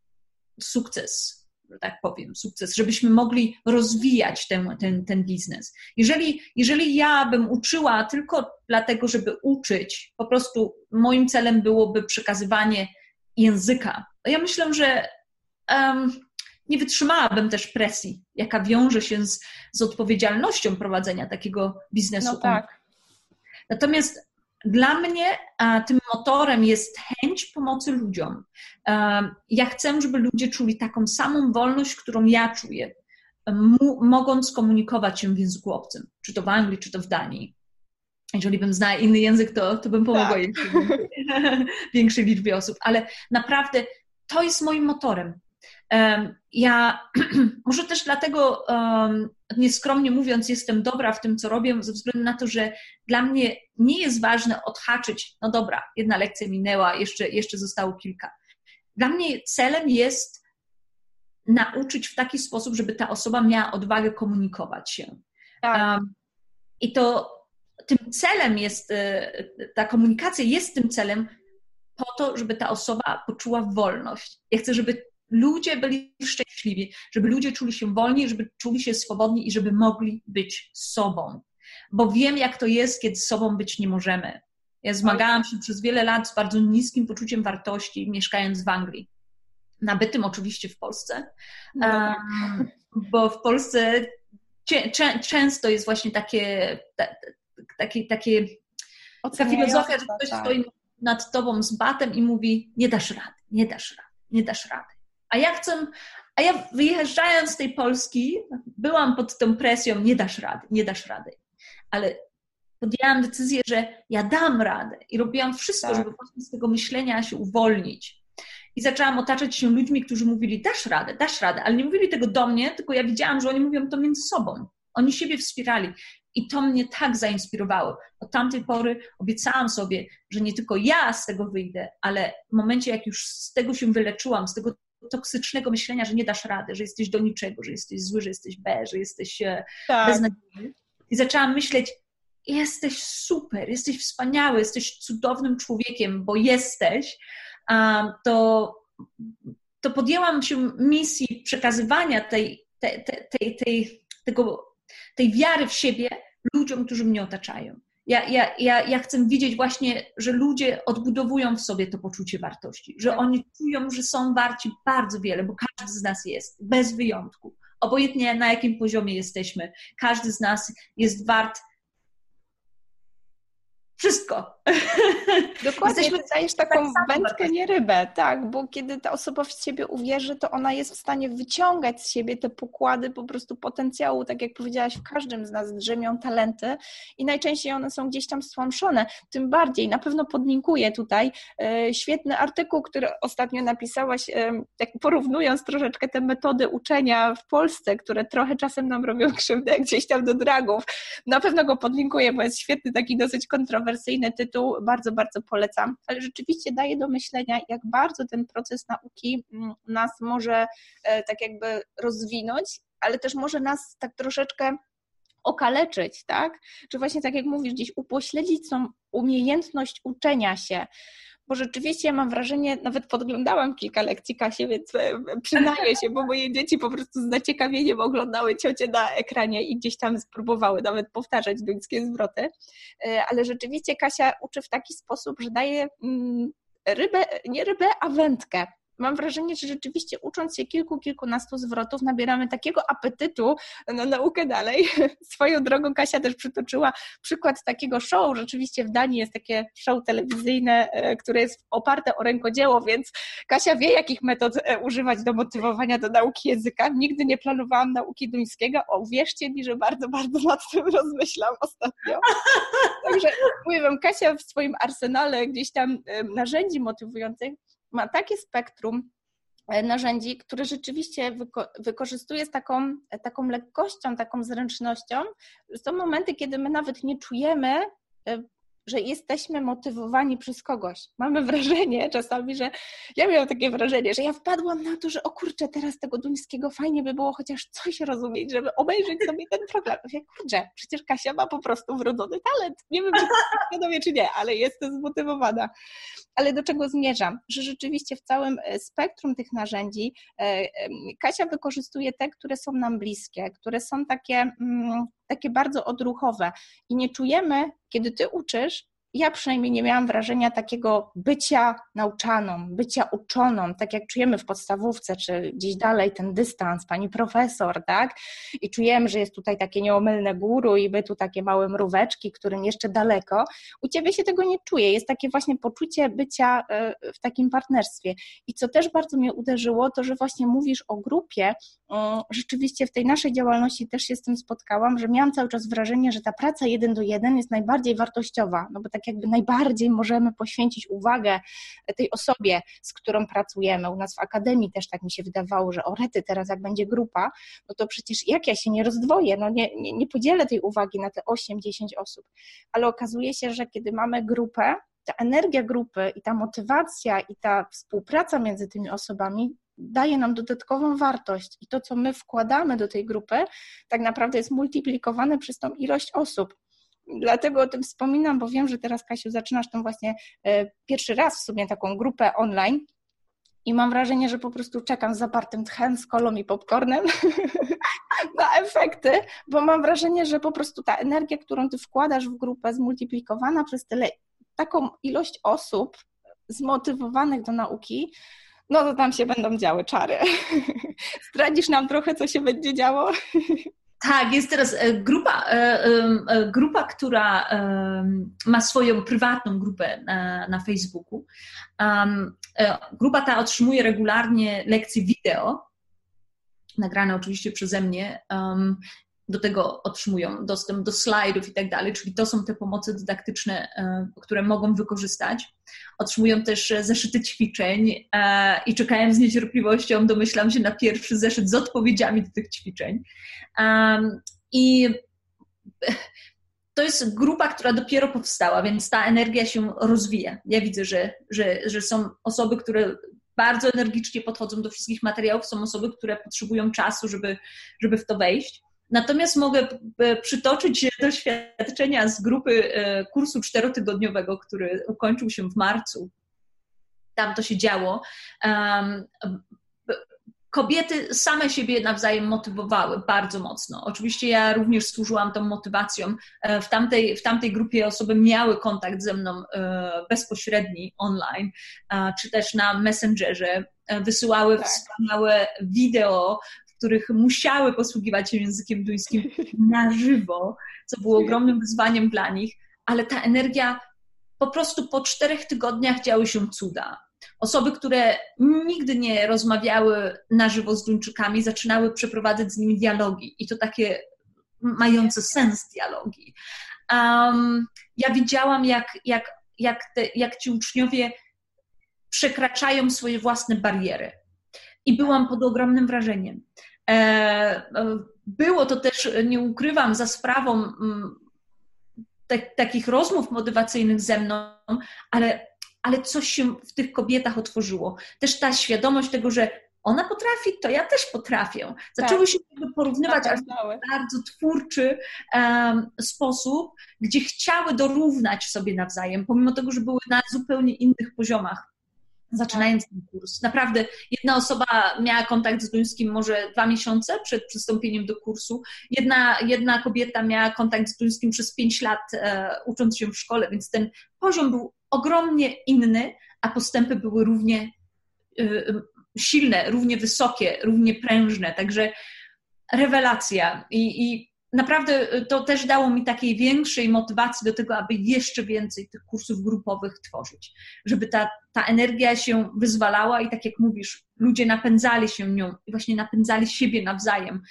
sukces tak powiem, sukces, żebyśmy mogli rozwijać ten, ten, ten biznes. Jeżeli, jeżeli ja bym uczyła tylko dlatego, żeby uczyć, po prostu moim celem byłoby przekazywanie języka, ja myślę, że um, nie wytrzymałabym też presji, jaka wiąże się z, z odpowiedzialnością prowadzenia takiego biznesu. No tak. Natomiast dla mnie a, tym motorem jest chęć pomocy ludziom. A, ja chcę, żeby ludzie czuli taką samą wolność, którą ja czuję, mogąc komunikować się w języku obcym, czy to w Anglii, czy to w Danii. Jeżeli bym znała inny język, to, to bym pomogła tak. większej liczbie osób, ale naprawdę to jest moim motorem. Ja może też dlatego, nieskromnie mówiąc, jestem dobra w tym, co robię, ze względu na to, że dla mnie nie jest ważne odhaczyć, no dobra, jedna lekcja minęła, jeszcze, jeszcze zostało kilka. Dla mnie celem jest nauczyć w taki sposób, żeby ta osoba miała odwagę komunikować się. Tak. I to tym celem jest, e, ta komunikacja jest tym celem po to, żeby ta osoba poczuła wolność. Ja chcę, żeby ludzie byli szczęśliwi, żeby ludzie czuli się wolni, żeby czuli się swobodni i żeby mogli być sobą. Bo wiem, jak to jest, kiedy sobą być nie możemy. Ja zmagałam się przez wiele lat z bardzo niskim poczuciem wartości, mieszkając w Anglii. Nabytym oczywiście w Polsce, no. bo w Polsce często jest właśnie takie, takie, takie taka filozofia, że ktoś tak. stoi nad tobą z batem i mówi: Nie dasz rady, nie dasz rady, nie dasz rady. A ja chcę, a ja wyjeżdżając z tej Polski, byłam pod tą presją, nie dasz rady, nie dasz rady. Ale podjęłam decyzję, że ja dam radę i robiłam wszystko, tak. żeby właśnie z tego myślenia się uwolnić. I zaczęłam otaczać się ludźmi, którzy mówili, dasz radę, dasz radę, ale nie mówili tego do mnie, tylko ja widziałam, że oni mówią to między sobą. Oni siebie wspierali. I to mnie tak zainspirowało. Od tamtej pory obiecałam sobie, że nie tylko ja z tego wyjdę, ale w momencie, jak już z tego się wyleczyłam, z tego toksycznego myślenia, że nie dasz rady, że jesteś do niczego, że jesteś zły, że jesteś B, że jesteś e, tak. beznadziejny. I zaczęłam myśleć, jesteś super, jesteś wspaniały, jesteś cudownym człowiekiem, bo jesteś, to, to podjęłam się misji przekazywania tej, tej, tej, tej, tego, tej wiary w siebie ludziom, którzy mnie otaczają ja, ja, ja, ja chcę widzieć właśnie, że ludzie odbudowują w sobie to poczucie wartości, że oni czują, że są warci bardzo wiele, bo każdy z nas jest, bez wyjątku. Obojętnie na jakim poziomie jesteśmy, każdy z nas jest wart wszystko. Dokładnie, Jesteśmy dajesz taką tak wędkę, nie rybę, tak, bo kiedy ta osoba w siebie uwierzy, to ona jest w stanie wyciągać z siebie te pokłady po prostu potencjału, tak jak powiedziałaś, w każdym z nas drzemią talenty i najczęściej one są gdzieś tam stłamszone, tym bardziej, na pewno podlinkuję tutaj e, świetny artykuł, który ostatnio napisałaś, e, tak porównując troszeczkę te metody uczenia w Polsce, które trochę czasem nam robią krzywdę gdzieś tam do dragów, na pewno go podlinkuję, bo jest świetny, taki dosyć kontrowersyjny kontrowersyjny tytuł, bardzo, bardzo polecam, ale rzeczywiście daje do myślenia, jak bardzo ten proces nauki mm, nas może e, tak jakby rozwinąć, ale też może nas tak troszeczkę okaleczyć, tak? Czy właśnie tak jak mówisz, gdzieś upośledzić tą umiejętność uczenia się, bo rzeczywiście ja mam wrażenie, nawet podglądałam kilka lekcji Kasie, więc e, przyznaję się, bo moje dzieci po prostu z zaciekawieniem oglądały ciocie na ekranie i gdzieś tam spróbowały nawet powtarzać duńskie zwroty, e, ale rzeczywiście Kasia uczy w taki sposób, że daje mm, rybę, nie rybę, a wędkę mam wrażenie, że rzeczywiście ucząc się kilku, kilkunastu zwrotów, nabieramy takiego apetytu na naukę dalej. Swoją drogą Kasia też przytoczyła przykład takiego show. Rzeczywiście w Danii jest takie show telewizyjne, e, które jest oparte o rękodzieło, więc Kasia wie, jakich metod e, używać do motywowania do nauki języka. Nigdy nie planowałam nauki duńskiego. O, uwierzcie mi, że bardzo, bardzo nad tym rozmyślam ostatnio. Także mówię wam, Kasia w swoim arsenale gdzieś tam e, narzędzi motywujących ma takie spektrum e, narzędzi, które rzeczywiście wyko wykorzystuje z taką, taką lekkością, taką zręcznością. Są momenty, kiedy my nawet nie czujemy, e, że jesteśmy motywowani przez kogoś. Mamy wrażenie czasami, że ja miałam takie wrażenie, że ja wpadłam na to, że o kurczę, teraz tego duńskiego fajnie by było chociaż coś rozumieć, żeby obejrzeć sobie ten program. Ja kurczę, przecież Kasia ma po prostu wrodzony talent. Nie wiem, czy świadomie, czy nie, ale jestem zmotywowana. Ale do czego zmierzam? Że rzeczywiście w całym e, spektrum tych narzędzi e, Kasia wykorzystuje te, które są nam bliskie, które są takie, mm, takie bardzo odruchowe. I nie czujemy, kiedy ty uczysz, ja przynajmniej nie miałam wrażenia takiego bycia nauczaną, bycia uczoną, tak jak czujemy w podstawówce, czy gdzieś dalej ten dystans, pani profesor, tak? I czujemy, że jest tutaj takie nieomylne guru i my tu takie małe mróweczki, którym jeszcze daleko. U ciebie się tego nie czuje. Jest takie właśnie poczucie bycia e, w takim partnerstwie. I co też bardzo mnie uderzyło, to że właśnie mówisz o grupie. Rzeczywiście w tej naszej działalności też się z tym spotkałam, że miałam cały czas wrażenie, że ta praca jeden do jeden jest najbardziej wartościowa, no bo tak jakby najbardziej możemy poświęcić uwagę tej osobie, z którą pracujemy. U nas w akademii też tak mi się wydawało, że o rety, teraz jak będzie grupa, no to przecież jak ja się nie rozdwoję, no nie, nie, nie podzielę tej uwagi na te 8-10 osób. Ale okazuje się, że kiedy mamy grupę, ta energia grupy i ta motywacja i ta współpraca między tymi osobami daje nam dodatkową wartość i to, co my wkładamy do tej grupy, tak naprawdę jest multiplikowane przez tą ilość osób. Dlatego o tym wspominam, bo wiem, że teraz, Kasiu, zaczynasz tą właśnie e, pierwszy raz w sumie taką grupę online. I mam wrażenie, że po prostu czekam z zapartym tchem, z kolą i popcornem na efekty, bo mam wrażenie, że po prostu ta energia, którą ty wkładasz w grupę, zmultiplikowana przez tyle, taką ilość osób zmotywowanych do nauki, no to tam się będą działy czary. Zdradzisz nam trochę, co się będzie działo? Tak, jest teraz e, grupa, e, e, grupa która ma swoją prywatną grupę na, na Facebooku. Grupa ta otrzymuje regularnie lekcje wideo, nagrane oczywiście przeze mnie do tego otrzymują dostęp do slajdów i tak dalej, czyli to są te pomoce dydaktyczne, e, które mogą wykorzystać. Otrzymują też zeszyty ćwiczeń e, i czekają z niecierpliwością, domyślam się, na pierwszy zeszyt z odpowiedziami do tych ćwiczeń. I to jest grupa, która dopiero powstała, więc ta energia się rozwija. Ja widzę, że, że, że są osoby, które bardzo energicznie podchodzą do wszystkich materiałów, są osoby, które potrzebują czasu, żeby, żeby w to wejść. Natomiast mogę e, przytoczyć doświadczenia z grupy e, kursu czterotygodniowego, który ukończył się w marcu. Tam to się działo. Kobiety same siebie nawzajem motywowały bardzo mocno. Oczywiście ja również służyłam tą motywacją. E, w tamtej, w tamtej grupie osoby miały kontakt ze mną bezpośredni online, czy też na Messengerze. Wysyłały tak. wspaniałe wideo których musiały posługiwać się językiem duńskim na żywo, co było ogromnym wyzwaniem dla nich, ale ta energia po prostu po czterech tygodniach działy się cuda. Osoby, które nigdy nie rozmawiały na żywo z Duńczykami, zaczynały przeprowadzać z nimi dialogi i to takie mające sens dialogi. Um, ja widziałam, jak, jak, jak, te, jak ci uczniowie przekraczają swoje własne bariery i byłam pod ogromnym wrażeniem. E, e, było to też, nie ukrywam, za sprawą mm, te, takich rozmów motywacyjnych ze mną, ale, ale coś się w tych kobietach otworzyło. Też ta świadomość tego, że ona potrafi, to ja też potrafię. Zaczęły tak. się porównywać tak, w bardzo twórczy um, sposób, gdzie chciały dorównać sobie nawzajem, pomimo tego, że były na zupełnie innych poziomach zaczynając ten kurs. Naprawdę jedna osoba miała kontakt z duńskim może dwa miesiące przed przystąpieniem do kursu. Jedna, jedna kobieta miała kontakt z duńskim przez pięć lat e, ucząc się w szkole, więc ten poziom był ogromnie inny, a postępy były równie e, silne, równie wysokie, równie prężne. Także rewelacja. I, i naprawdę y, to też dało mi takiej większej motywacji do tego, aby jeszcze więcej tych kursów grupowych tworzyć, żeby ta, ta energia się wyzwalała i tak jak mówisz, ludzie napędzali się nią i właśnie napędzali siebie nawzajem,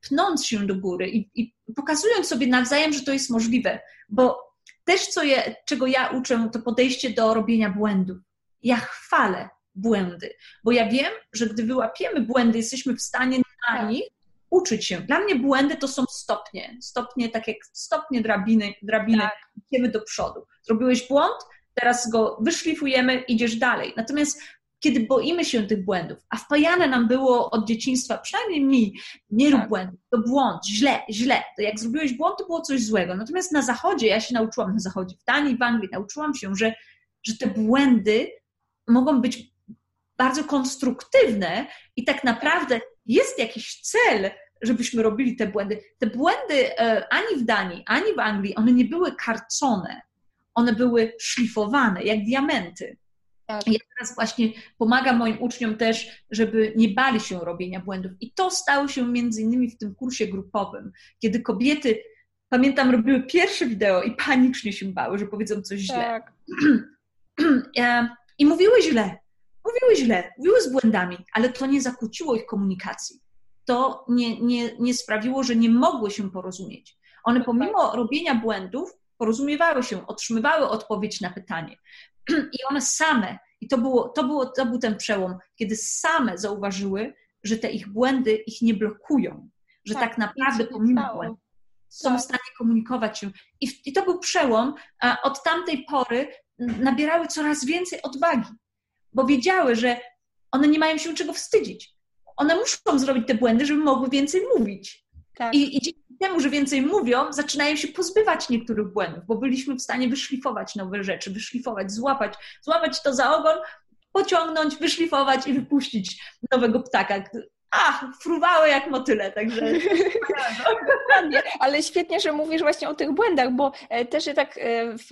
pnąc się do góry i, i pokazując sobie nawzajem, że to jest możliwe, bo też co je, czego ja uczę, to podejście do robienia błędów. Ja chwalę błędy, bo ja wiem, że gdy wyłapiemy błędy, jesteśmy w stanie na tak. nich uczyć się. Dla mnie błędy to są stopnie, stopnie, tak jak stopnie drabiny, drabiny, tak. idziemy do przodu. Zrobiłeś błąd, teraz go wyszlifujemy, idziesz dalej. Natomiast kiedy boimy się tych błędów, a wpajane nam było od dzieciństwa, przynajmniej mi, nie rób tak. błędów, to błąd, źle, źle. To jak zrobiłeś błąd, to było coś złego. Natomiast na zachodzie, ja się nauczyłam na zachodzie, w Danii, w Anglii, nauczyłam się, że, że te błędy mogą być bardzo konstruktywne i tak naprawdę jest jakiś cel, żebyśmy robili te błędy. Te błędy e, ani w Danii, ani w Anglii, one nie były karcone, one były szlifowane, jak diamenty. Tak. Ja teraz właśnie pomagam moim uczniom też, żeby nie bali się robienia błędów. I to stało się między innymi w tym kursie grupowym, kiedy kobiety, pamiętam, robiły pierwsze wideo i panicznie się bały, że powiedzą coś tak. źle. E, I mówiły źle. Mówiły źle, mówiły z błędami, ale to nie zakłóciło ich komunikacji. To nie, nie, nie sprawiło, że nie mogły się porozumieć. One no pomimo tak. robienia błędów porozumiewały się, otrzymywały odpowiedź na pytanie. I one same, i to, było, to, było, to był ten przełom, kiedy same zauważyły, że te ich błędy ich nie blokują, że tak, tak naprawdę pomimo błędów są tak. w stanie komunikować się. I, I to był przełom. A od tamtej pory nabierały coraz więcej odwagi, bo wiedziały, że one nie mają się czego wstydzić. One muszą zrobić te błędy, żeby mogły więcej mówić. Tak. I, I dzięki temu, że więcej mówią, zaczynają się pozbywać niektórych błędów, bo byliśmy w stanie wyszlifować nowe rzeczy, wyszlifować, złapać, złapać to za ogon, pociągnąć, wyszlifować i wypuścić nowego ptaka. Ach, fruwały jak motyle, także. Ale świetnie, że mówisz właśnie o tych błędach, bo e, też tak e, w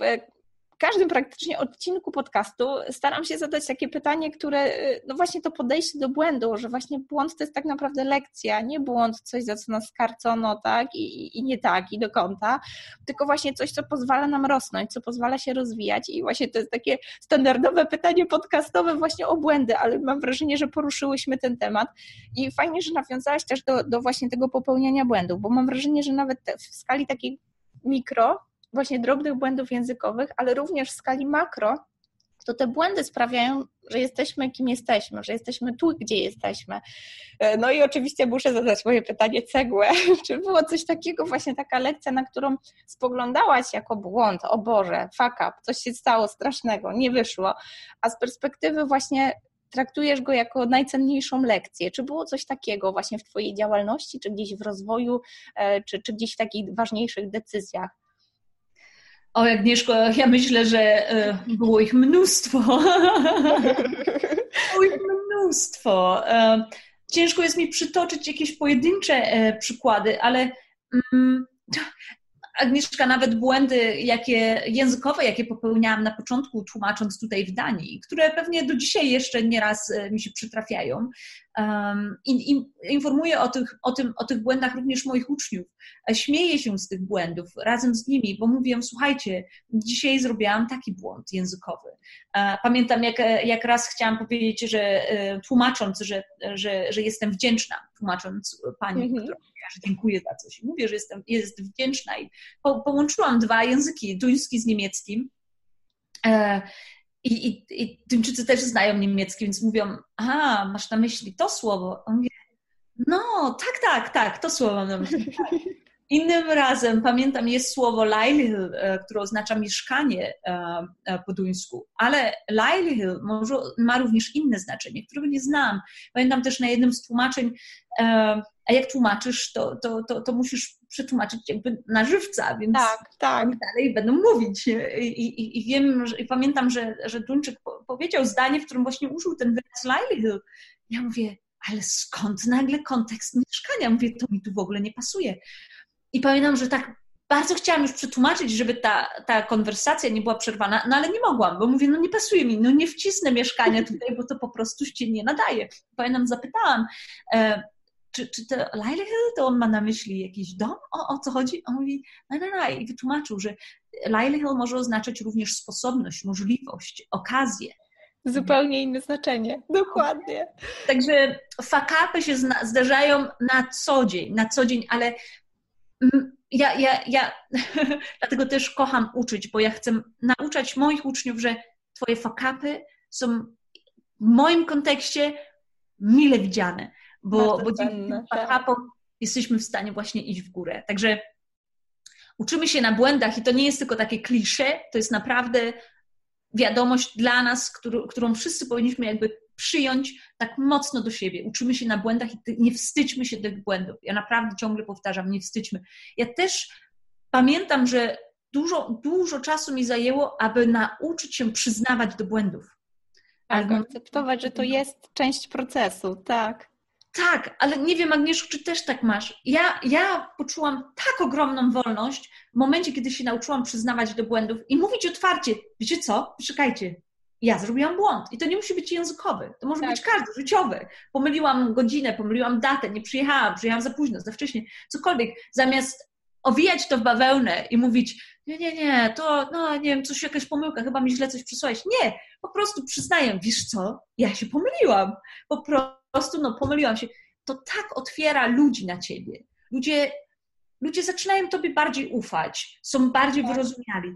każdym praktycznie odcinku podcastu staram się zadać takie pytanie, które, y, no właśnie to podejście do błędu, że właśnie błąd to jest tak naprawdę lekcja, nie błąd coś, za co nas skarcono, tak, i, i nie tak, i do kąta, tylko właśnie coś, co pozwala nam rosnąć, co pozwala się rozwijać i właśnie to jest takie standardowe pytanie podcastowe właśnie o błędy, ale mam wrażenie, że poruszyłyśmy ten temat i fajnie, że nawiązałaś też do, do właśnie tego popełniania błędów, bo mam wrażenie, że nawet w skali takiej mikro, właśnie drobnych błędów językowych, ale również w skali makro, to te błędy sprawiają, że jesteśmy kim jesteśmy, że jesteśmy tu, gdzie jesteśmy. E, no i oczywiście muszę zadać moje pytanie cegłę. Czy było coś takiego, właśnie taka lekcja, na którą spoglądałaś jako błąd, o Boże, fuck up, coś się stało strasznego, nie wyszło, a z perspektywy właśnie traktujesz go jako najcenniejszą lekcję. Czy było coś takiego właśnie w Twojej działalności, czy gdzieś w rozwoju, e, czy, czy gdzieś w takich ważniejszych decyzjach? O, Agnieszko, ja myślę, że e, było ich mnóstwo. było ich mnóstwo. E, ciężko jest mi przytoczyć jakieś pojedyncze e, przykłady, ale mm, Agnieszka, nawet błędy jakie, językowe, jakie popełniałam na początku, tłumacząc tutaj w Danii, które pewnie do dzisiaj jeszcze nieraz mi się przytrafiają. I, informuję o tych, o, tym, o tych błędach również moich uczniów. E, śmieję się z tych błędów razem z nimi, bo mówię, słuchajcie, dzisiaj zrobiłam taki błąd językowy. E, pamiętam, jak, jak raz chciałam powiedzieć, że tłumacząc, że, że, że jestem wdzięczna, tłumacząc pani, mhm. która że dziękuję za coś. Mówię, że jestem jest wdzięczna i po, połączyłam dwa języki, duński z niemieckim. E, i, i, I też znają niemiecki, więc mówią, a, masz na myśli to słowo. On mówi, no, tak, tak, tak, to słowo mam na myśli. Innym razem, pamiętam, jest słowo Lailhill, e, które oznacza mieszkanie e, po duńsku, ale Lailhill może, ma również inne znaczenie, którego nie znam. Pamiętam też na jednym z tłumaczeń a jak tłumaczysz, to, to, to, to musisz przetłumaczyć jakby na żywca, więc tak, tak. dalej będą mówić. I, i, i wiem, że, i pamiętam, że, że Duńczyk powiedział zdanie, w którym właśnie użył ten wyraz livelihood. Ja mówię, ale skąd nagle kontekst mieszkania? Mówię, to mi tu w ogóle nie pasuje. I pamiętam, że tak bardzo chciałam już przetłumaczyć, żeby ta, ta konwersacja nie była przerwana, no ale nie mogłam, bo mówię, no nie pasuje mi, no nie wcisnę mieszkania tutaj, bo to po prostu się nie nadaje. Pamiętam, zapytałam, e, czy, czy to livelihood, to on ma na myśli jakiś dom? O, o co chodzi? On mówi, no, no, no. I wytłumaczył, że livelihood może oznaczać również sposobność, możliwość, okazję. Zupełnie inne znaczenie, dokładnie. Także fakapy się zdarzają na co dzień, na co dzień, ale ja, ja, ja dlatego też kocham uczyć, bo ja chcę nauczać moich uczniów, że twoje fakapy są w moim kontekście mile widziane bo, bo dzięki tak. jesteśmy w stanie właśnie iść w górę. Także uczymy się na błędach i to nie jest tylko takie klisze, to jest naprawdę wiadomość dla nas, którą, którą wszyscy powinniśmy jakby przyjąć tak mocno do siebie. Uczymy się na błędach i nie wstydźmy się tych błędów. Ja naprawdę ciągle powtarzam, nie wstydźmy. Ja też pamiętam, że dużo, dużo czasu mi zajęło, aby nauczyć się przyznawać do błędów. Tak, akceptować, że to jest część procesu, tak. Tak, ale nie wiem, Agnieszko, czy też tak masz. Ja, ja poczułam tak ogromną wolność w momencie, kiedy się nauczyłam przyznawać do błędów i mówić otwarcie. Wiecie co? Czekajcie, ja zrobiłam błąd. I to nie musi być językowy, to może tak. być każdy, życiowy. Pomyliłam godzinę, pomyliłam datę, nie przyjechałam, przyjechałam za późno, za wcześnie, cokolwiek. Zamiast owijać to w bawełnę i mówić, nie, nie, nie, to, no, nie wiem, coś, jakaś pomyłka, chyba mi źle coś przysłałeś. Nie, po prostu przyznaję, wiesz co, ja się pomyliłam. Po prostu, no, pomyliłam się. To tak otwiera ludzi na ciebie. Ludzie, ludzie zaczynają tobie bardziej ufać, są bardziej tak. wyrozumiali.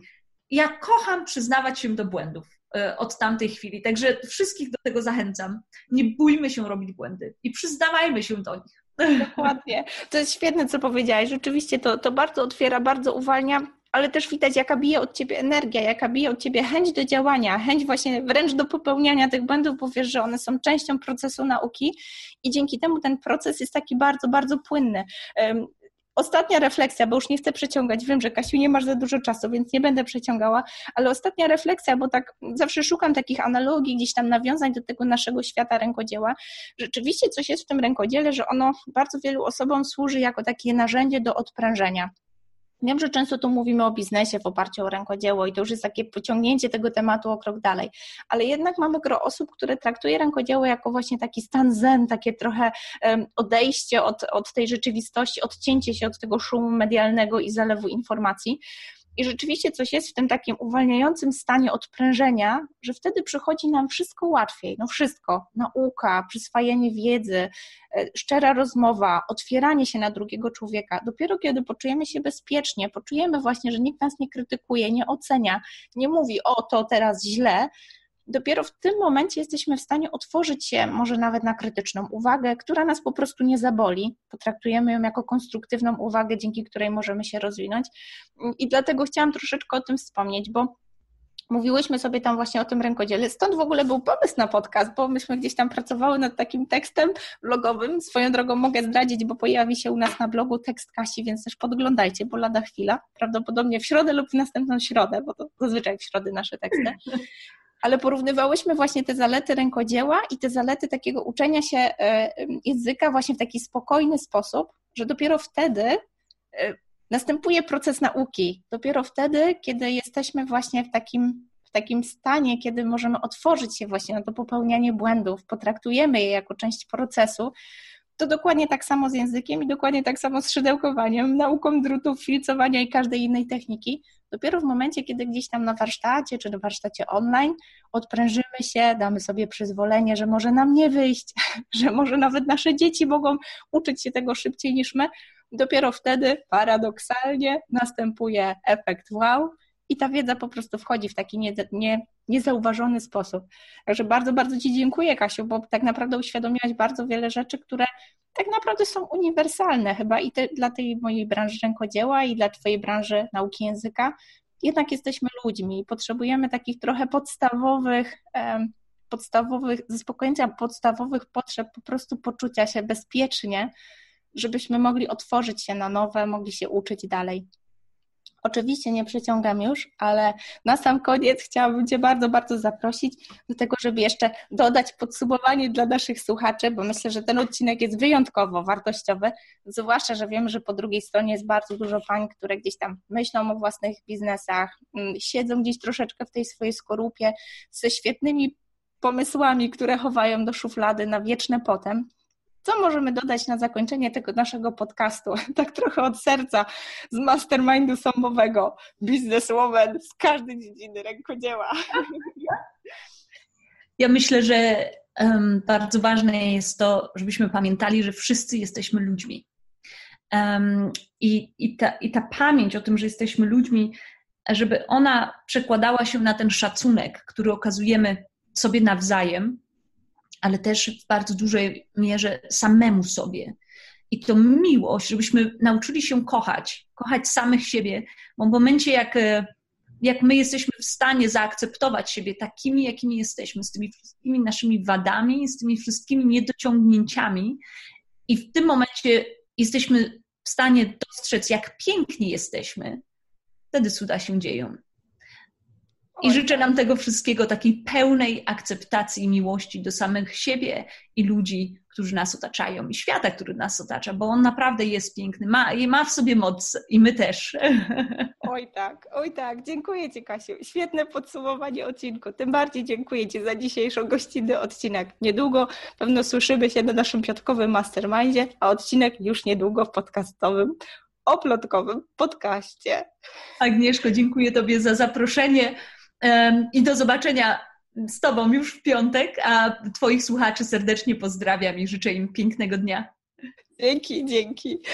Ja kocham przyznawać się do błędów e, od tamtej chwili, także wszystkich do tego zachęcam. Nie bójmy się robić błędy i przyznawajmy się do nich. Dokładnie. To jest świetne, co powiedziałaś. Rzeczywiście to, to bardzo otwiera, bardzo uwalnia, ale też widać, jaka bije od ciebie energia, jaka bije od ciebie chęć do działania, chęć właśnie wręcz do popełniania tych błędów, bo wiesz, że one są częścią procesu nauki i dzięki temu ten proces jest taki bardzo, bardzo płynny. Ostatnia refleksja, bo już nie chcę przeciągać. Wiem, że Kasiu nie masz za dużo czasu, więc nie będę przeciągała, ale ostatnia refleksja, bo tak zawsze szukam takich analogii, gdzieś tam nawiązań do tego naszego świata rękodzieła. Rzeczywiście coś jest w tym rękodziele, że ono bardzo wielu osobom służy jako takie narzędzie do odprężenia. Wiem, że często tu mówimy o biznesie w oparciu o rękodzieło i to już jest takie pociągnięcie tego tematu o krok dalej, ale jednak mamy gro osób, które traktuje rękodzieło jako właśnie taki stan zen, takie trochę odejście od, od tej rzeczywistości, odcięcie się od tego szumu medialnego i zalewu informacji. I rzeczywiście coś jest w tym takim uwalniającym stanie odprężenia, że wtedy przychodzi nam wszystko łatwiej. No wszystko. Nauka, przyswajanie wiedzy, e, szczera rozmowa, otwieranie się na drugiego człowieka. Dopiero kiedy poczujemy się bezpiecznie, poczujemy właśnie, że nikt nas nie krytykuje, nie ocenia, nie mówi o to teraz źle, dopiero w tym momencie jesteśmy w stanie otworzyć się może nawet na krytyczną uwagę, która nas po prostu nie zaboli. Potraktujemy ją jako konstruktywną uwagę, dzięki której możemy się rozwinąć. I dlatego chciałam troszeczkę o tym wspomnieć, bo mówiłyśmy sobie tam właśnie o tym rękodziele. Stąd w ogóle był pomysł na podcast, bo myśmy gdzieś tam pracowały nad takim tekstem blogowym. Swoją drogą mogę zdradzić, bo pojawi się u nas na blogu tekst Kasi, więc też podglądajcie, bo lada chwila, prawdopodobnie w środę lub w następną środę, bo to zazwyczaj w środę nasze teksty ale porównywałyśmy właśnie te zalety rękodzieła i te zalety takiego uczenia się e, języka właśnie w taki spokojny sposób, że dopiero wtedy e, następuje proces nauki. Dopiero wtedy, kiedy jesteśmy właśnie w takim, w takim stanie, kiedy możemy otworzyć się właśnie na to popełnianie błędów, potraktujemy je jako część procesu, to dokładnie tak samo z językiem i dokładnie tak samo z szydełkowaniem, nauką drutów, filcowania i każdej innej techniki. Dopiero w momencie, kiedy gdzieś tam na warsztacie czy na warsztacie online odprężymy się, damy sobie przyzwolenie, że może nam nie wyjść, że może nawet nasze dzieci mogą uczyć się tego szybciej niż my, dopiero wtedy paradoksalnie następuje efekt wow i ta wiedza po prostu wchodzi w taki nie, nie, niezauważony sposób. Także bardzo, bardzo Ci dziękuję, Kasiu, bo tak naprawdę uświadomiłaś bardzo wiele rzeczy, które tak naprawdę są uniwersalne chyba i te, dla tej mojej branży rękodzieła i dla Twojej branży nauki języka. Jednak jesteśmy ludźmi i potrzebujemy takich trochę podstawowych, podstawowych, zaspokojenia podstawowych potrzeb, po prostu poczucia się bezpiecznie, żebyśmy mogli otworzyć się na nowe, mogli się uczyć dalej. Oczywiście nie przeciągam już, ale na sam koniec chciałabym Cię bardzo, bardzo zaprosić do tego, żeby jeszcze dodać podsumowanie dla naszych słuchaczy, bo myślę, że ten odcinek jest wyjątkowo wartościowy, zwłaszcza, że wiem, że po drugiej stronie jest bardzo dużo pań, które gdzieś tam myślą o własnych biznesach, mm, siedzą gdzieś troszeczkę w tej swojej skorupie ze świetnymi pomysłami, które chowają do szuflady na wieczne potem. Co możemy dodać na zakończenie tego naszego podcastu? Tak trochę od serca, z mastermindu sąbowego, bizneswoman z każdej dziedziny rękodzieła. Ja myślę, że um, bardzo ważne jest to, żebyśmy pamiętali, że wszyscy jesteśmy ludźmi. Um, i, i, ta, I ta pamięć o tym, że jesteśmy ludźmi, żeby ona przekładała się na ten szacunek, który okazujemy sobie nawzajem, ale też w bardzo dużej mierze samemu sobie. i to miłość, żebyśmy nauczyli się kochać, kochać samych siebie, bo w momencie, jak, e, jak my jesteśmy w stanie zaakceptować siebie takimi, jakimi jesteśmy, z tymi wszystkimi naszymi wadami, z tymi wszystkimi niedociągnięciami, i w tym momencie jesteśmy w stanie dostrzec, jak piękni jesteśmy, wtedy cuda się dzieją. I życzę nam tego wszystkiego, takiej pełnej akceptacji i miłości do samych siebie i ludzi, którzy nas otaczają, i świata, który nas otacza, bo on naprawdę jest piękny, ma, ma w sobie moc i my też. Oj tak, oj tak. Dziękuję Ci, Kasiu. Świetne podsumowanie odcinku. Tym bardziej dziękuję Ci za dzisiejszą gościnny odcinek. Niedługo pewno słyszymy się na naszym piątkowym mastermindzie, a odcinek już niedługo w podcastowym o plotkowym podcaście. Agnieszko, dziękuję Tobie za zaproszenie i do zobaczenia z Tobą już w piątek, a Twoich słuchaczy serdecznie pozdrawiam i życzę im pięknego dnia. Dzięki, dzięki.